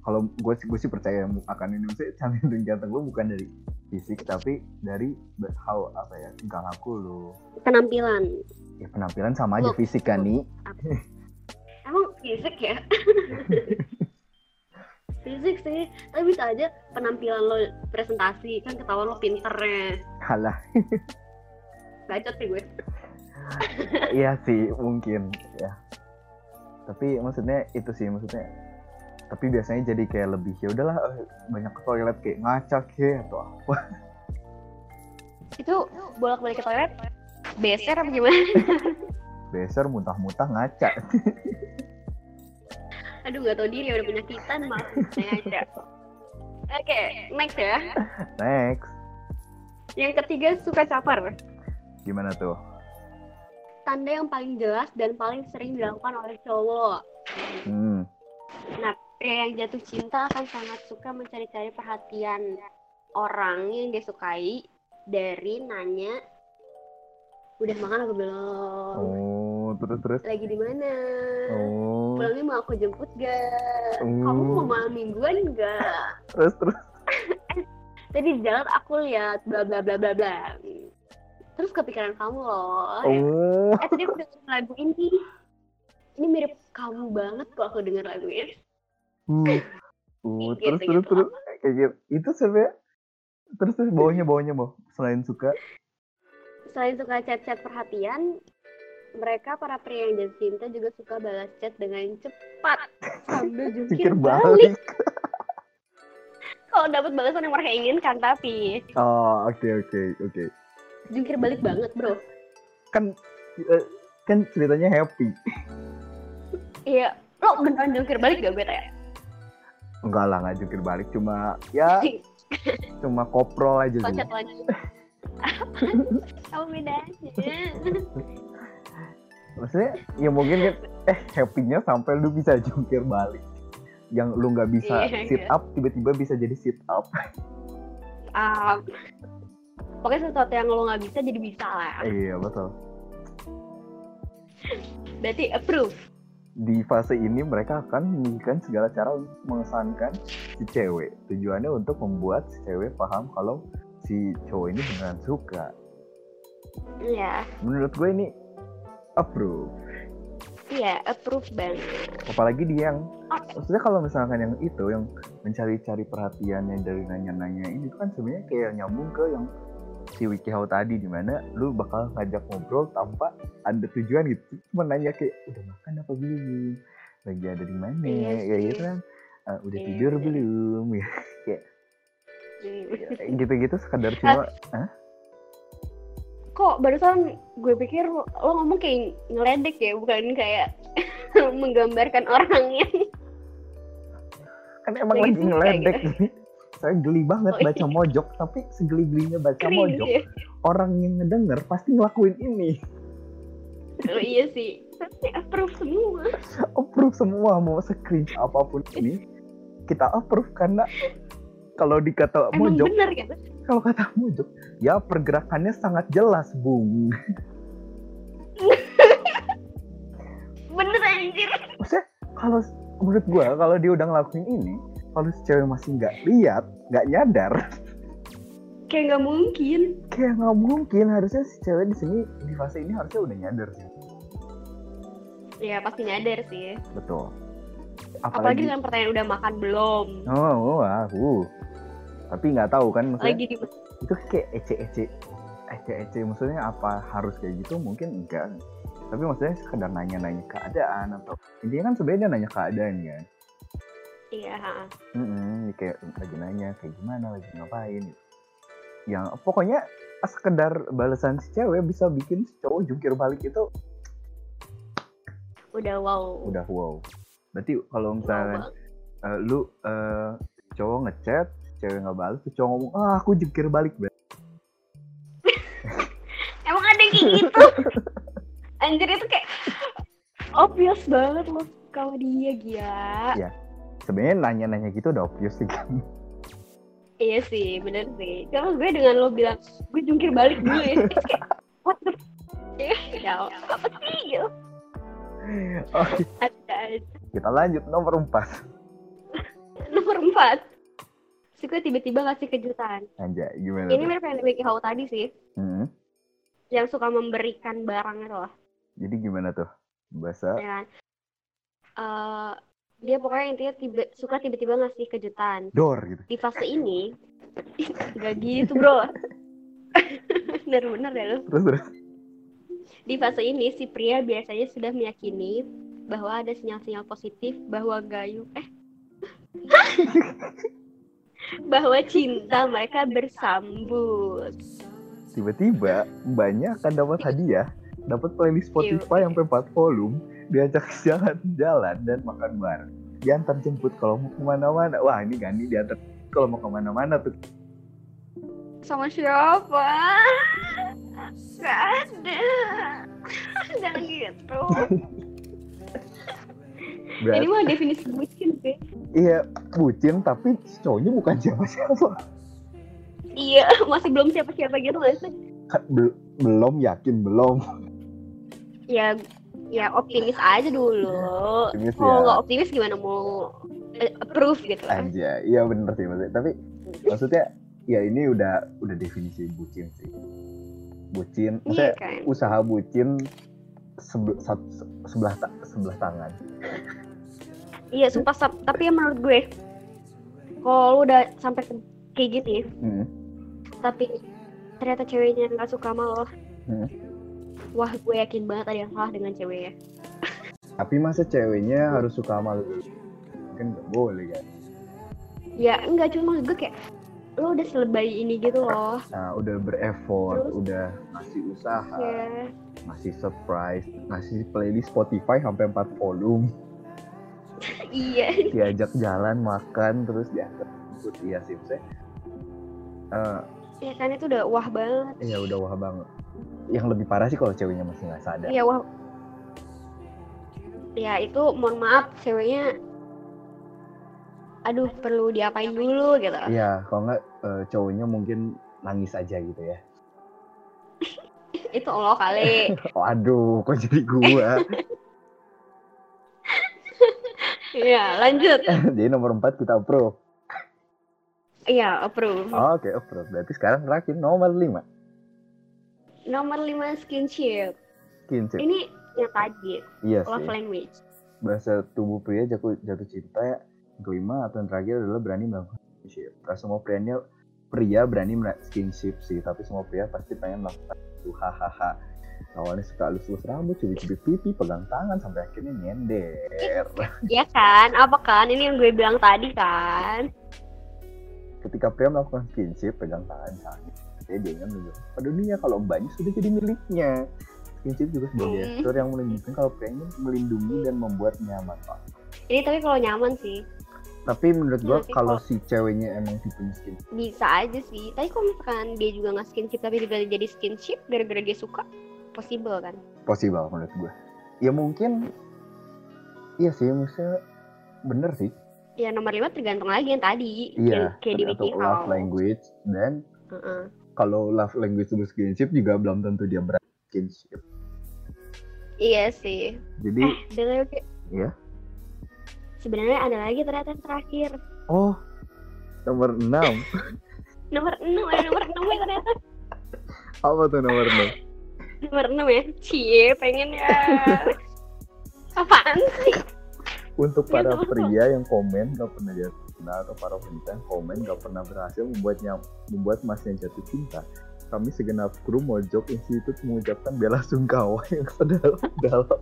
kalau gue sih gue sih percaya akan ini maksudnya cantik dan ganteng lo bukan dari fisik tapi dari how apa ya tingkah laku lo Penampilan. ya penampilan sama aja Look. fisik kan nih *laughs* Emang fisik ya? *laughs* fisik sih. Tapi bisa aja penampilan lo presentasi. Kan ketahuan lo pinternya. halah *laughs* Bacot sih gue. Iya sih mungkin ya. Tapi maksudnya itu sih maksudnya. Tapi biasanya jadi kayak lebih ya udahlah eh, banyak ke toilet kayak ngaca kayak atau apa. *laughs* Itu bolak-balik ke toilet. Beser apa gimana? *laughs* Beser muntah-muntah ngaca. *laughs* Aduh gak tau diri udah penyakitan maaf. Sengaja. Oke, next ya. Next. Yang ketiga suka caper. Gimana tuh? Tanda yang paling jelas dan paling sering dilakukan oleh cowok. Hmm. Nah, pria yang jatuh cinta akan sangat suka mencari-cari perhatian orang yang dia sukai dari nanya udah makan apa belum? Oh, terus terus. Lagi di mana? Oh. Pulangnya mau aku jemput gak? Oh. Kamu mau malam mingguan gak? *laughs* Terus terus. *laughs* Tadi di jalan aku lihat bla bla bla bla bla. Terus kepikiran kamu loh. Oh. Eh tadi aku denger lagu ini. Ini mirip kamu banget kok aku denger lagu ini. Uh. Uh, terus terus terus kayak gitu. Itu sebenarnya terus terus bawahnya bawahnya mau selain suka Selain suka chat-chat perhatian, mereka para pria yang jatuh cinta juga suka balas chat dengan cepat sambil *laughs* jungkir balik. balik. *laughs* Kalau dapat balasan yang mereka inginkan, tapi Oh, oke oke oke. jungkir balik banget, bro. Kan eh, kan ceritanya happy. Iya, lo beneran jungkir balik gak gue tanya? Enggak lah, nggak jungkir balik. Cuma ya cuma koprol aja sih. Loncat apa bedanya maksudnya ya mungkin kan eh happy-nya sampai lu bisa jungkir balik. Yang lu nggak bisa Iya, sit up tiba-tiba bisa jadi sit up. Ah, pokoknya sesuatu yang lo nggak bisa jadi bisa lah. Iya betul. Berarti approve di fase ini mereka akan menunjukkan segala cara untuk mengesankan si cewek. Tujuannya untuk membuat si cewek paham kalau si cowok ini beneran suka. Iya. Menurut gue ini approve. Iya approve banget. Apalagi dia yang maksudnya kalau misalkan yang itu yang mencari-cari perhatiannya dari nanya-nanya ini kan sebenarnya kayak nyambung ke yang si WikiHow tadi di mana lu bakal ngajak ngobrol tanpa ada tujuan gitu. Cuma nanya kayak udah makan apa belum? Lagi ada di mana? Iya sih. gitu kan. "Eh, udah Iya. tidur belum? Ya *laughs* kayak gitu-gitu sekadar cuma kok barusan gue pikir lo ngomong kayak ngeledek ya bukan kayak *laughs* menggambarkan orangnya. Kan emang Lagi ngeledek gitu. Saya geli banget Oh, baca iya. mojok tapi segeli-gelinya baca keren mojok ya orang yang ngedenger pasti ngelakuin ini. Oh, iya sih. Tapi approve semua. Approve semua mau screenshot apa pun ini kita approve karena kalau dikata emang mojok bener kan? kalau kata mojok ya pergerakannya sangat jelas bung. *laughs* Bener anjir. Maksudnya kalau menurut gua kalau dia udah ngelakuin ini kalau si cewek masih nggak lihat nggak nyadar. Kayak nggak mungkin. Kayak nggak mungkin. Harusnya si cewek di sini di fase ini harusnya udah nyadar sih. Ya pasti nyadar sih. Betul. Apalagi apalagi dengan pertanyaan udah makan belum? Oh, oh ah, uh. tapi nggak tahu kan maksudnya lagi di itu kayak ece-ece ece-ece. Maksudnya apa harus kayak gitu? Mungkin enggak. Tapi maksudnya sekedar nanya-nanya keadaan atau intinya kan sebenarnya nanya keadaan kan iya ha. Mm-mm, kayak lagi nanya kayak gimana lagi ngapain gitu. yang pokoknya sekedar balasan si cewek bisa bikin si cowok jungkir balik itu udah wow udah wow berarti kalau Wow misalnya banget. eh, lu eh, cowok ngechat cewek nggak balas tuh cowok ngomong ah aku jungkir balik Beb." *laughs* emang ada yang kayak gitu anjir itu kayak obvious banget loh kalau dia gila Iya. Sebenarnya nanya-nanya gitu udah obvious sih. Kan iya sih bener sih. Kalau gue dengan lo bilang gue jungkir balik dulu ya. Kayak, *laughs* what the ya apa sih gitu. Oke ada. kita lanjut nomor 4 *laughs* nomor empat. Si gue tiba-tiba ngasih kejutan. Anjay, gimana ini mirip yang Wiki How tadi sih. Hmm, yang suka memberikan barang itu loh. Jadi gimana tuh? Bahasa? Ya kan? Eh, dia pokoknya intinya tiba, suka tiba-tiba ngasih kejutan. Door gitu. Di fase ini *laughs* nggak gitu bro. *laughs* Bener-bener ya lu. Terus terus. Di fase ini si pria biasanya sudah meyakini bahwa ada sinyal-sinyal positif bahwa gayu eh. *laughs* Bahwa cinta mereka bersambut. Tiba-tiba mbaknya akan dapat hadiah. Dapat playlist Spotify sampai 4 volume diajak *laughs* jalan-jalan dan makan bareng. Diantar jemput kalau mau ke mana-mana. Wah ini Gani diantar kalau mau ke mana-mana tuh. Sama siapa? Gak ada. Jangan gitu. Ini berarti mah definisi bucin sih. Iya bucin tapi cowoknya bukan siapa-siapa. Iya masih belum siapa-siapa gitu gak sih? Kan bel- belum yakin belum. Ya ya optimis aja dulu Optimis kalau ya. nggak optimis gimana mau eh, approve gitu aja iya bener sih maksudnya tapi maksudnya ya ini udah udah definisi bucin sih bucin maksudnya iya kan usaha bucin sebe- sat- se- sebelah ta- sebelah tangan iya sumpah Sap. tapi ya menurut gue kalau udah sampai ke- kayak gitu ya Hmm. tapi ternyata ceweknya nggak suka sama lo Hmm. Wah gue yakin banget ada yang salah dengan ceweknya. *laughs* Tapi masa ceweknya harus suka sama lu? Kan nggak boleh kan? Ya enggak cuma gue kayak lo udah selebay ini gitu loh. Nah udah bereffort Terus? udah ngasih usaha ya ngasih surprise ngasih playlist Spotify sampai 4 volume. *laughs* Iya. Diajak jalan makan terus diantar jemput iya sih maksudnya Eh, ya kan itu udah wah banget. ya udah wah banget yang lebih parah sih kalau ceweknya masih nggak sadar Iya wah. Ya itu mohon maaf ceweknya aduh perlu diapain dulu gitu. iya kalau nggak eh, cowoknya mungkin nangis aja gitu ya *laughs* itu Allah kali. *laughs* waduh kok jadi gua *laughs* Iya, lanjut. jadi nomor empat kita approve Iya, approve. oke approve berarti sekarang terakhir nomor lima Nomor 5 skinship. kinship Ini yang tadi, iya love sih language. bahasa tubuh pria jatuh jatuh cinta ya. kelima atau yang terakhir adalah berani melakukan skinship Gak semua prianya pria berani melakukan skinship sih tapi semua pria pasti pengen melakukan itu hahaha awalnya suka halus-halus rambut cubit-cubit pipi pegang tangan sampai akhirnya nyender *laughs* Iya kan? Apa kan? Ini yang gue bilang tadi kan. ketika pria melakukan skinship pegang tangan misalnya dia dia menunjukkan pada dunia kalau mbaknya sudah jadi miliknya skinship juga sebuah Hmm. gestur yang menunjukkan kalau ini melindungi dan membuat nyaman Pak. Ini tapi kalau nyaman sih tapi menurut gua Iya sih, kalau kok. si ceweknya emang tipe miskin bisa aja sih. Tapi kalau misalkan dia juga nggak skinship tapi tiba jadi skinship gara-gara dia suka, possible kan? possible menurut gua ya mungkin iya sih maksudnya bener sih Ya nomor 5 tergantung lagi yang tadi. iya Kayak, kayak di love language dan Heeh. Kalau love language itu skinship juga belum tentu dia berani skinship Iya sih. jadi Eh, dengar. Iya. Sebenarnya ada lagi ternyata yang terakhir. oh nomor 6 *laughs* Nomor 6, ada nomor 6 ya ternyata. apa tuh nomor 6 Nomor 6 ya. Cie, pengen ya. *laughs* Apaan sih? untuk Ya, para tahu. pria yang komen gak pernah jatuh cinta atau para wanita yang komen gak pernah berhasil membuatnya membuat masnya jatuh cinta. Kami segenap kru Mojok Institut mengucapkan bela sungkawa *laughs* yang sedalam-dalam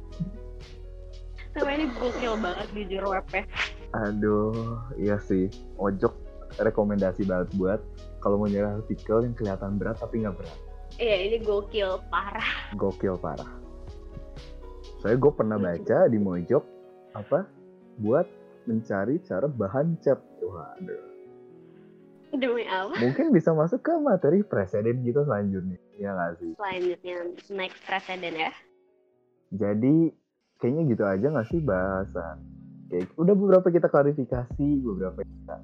Sama ini gokil banget jujur webnya. aduh iya sih. Mojok rekomendasi banget buat kalau mau nyari artikel yang kelihatan berat tapi nggak berat. Iya, ini gokil parah. gokil parah. Saya gue pernah baca di Mojok apa buat mencari cara bahan cat waduh Demi apa? mungkin bisa masuk ke materi presiden gitu selanjutnya ya nggak sih Selanjutnya next presiden ya. jadi kayaknya gitu aja nggak sih bahasan kayak udah beberapa kita klarifikasi beberapa kita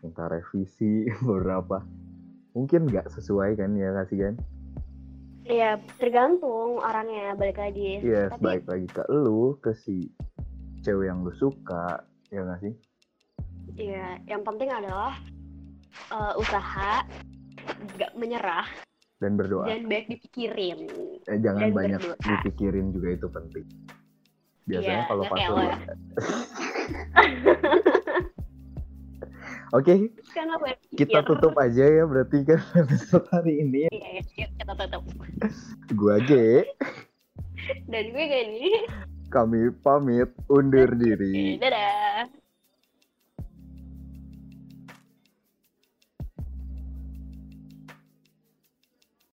minta revisi *laughs* beberapa mungkin nggak sesuai kan ya nggak sih kan Iya, tergantung orangnya balik lagi. yes Tapi baik lagi ke lu ke si cewek yang lu suka ya nggak sih iya, yang penting adalah eh, usaha nggak menyerah dan berdoa dan baik dipikirin. eh, jangan dan banyak berdoa. dipikirin juga itu penting biasanya Iya, kalau pas ya. *laughs* oke yang kita tutup aja ya berarti kan *laughs* episode hari ini Iya, iya, yuk kita tutup. gua G Dan gue gini. kami pamit undur diri Dadah.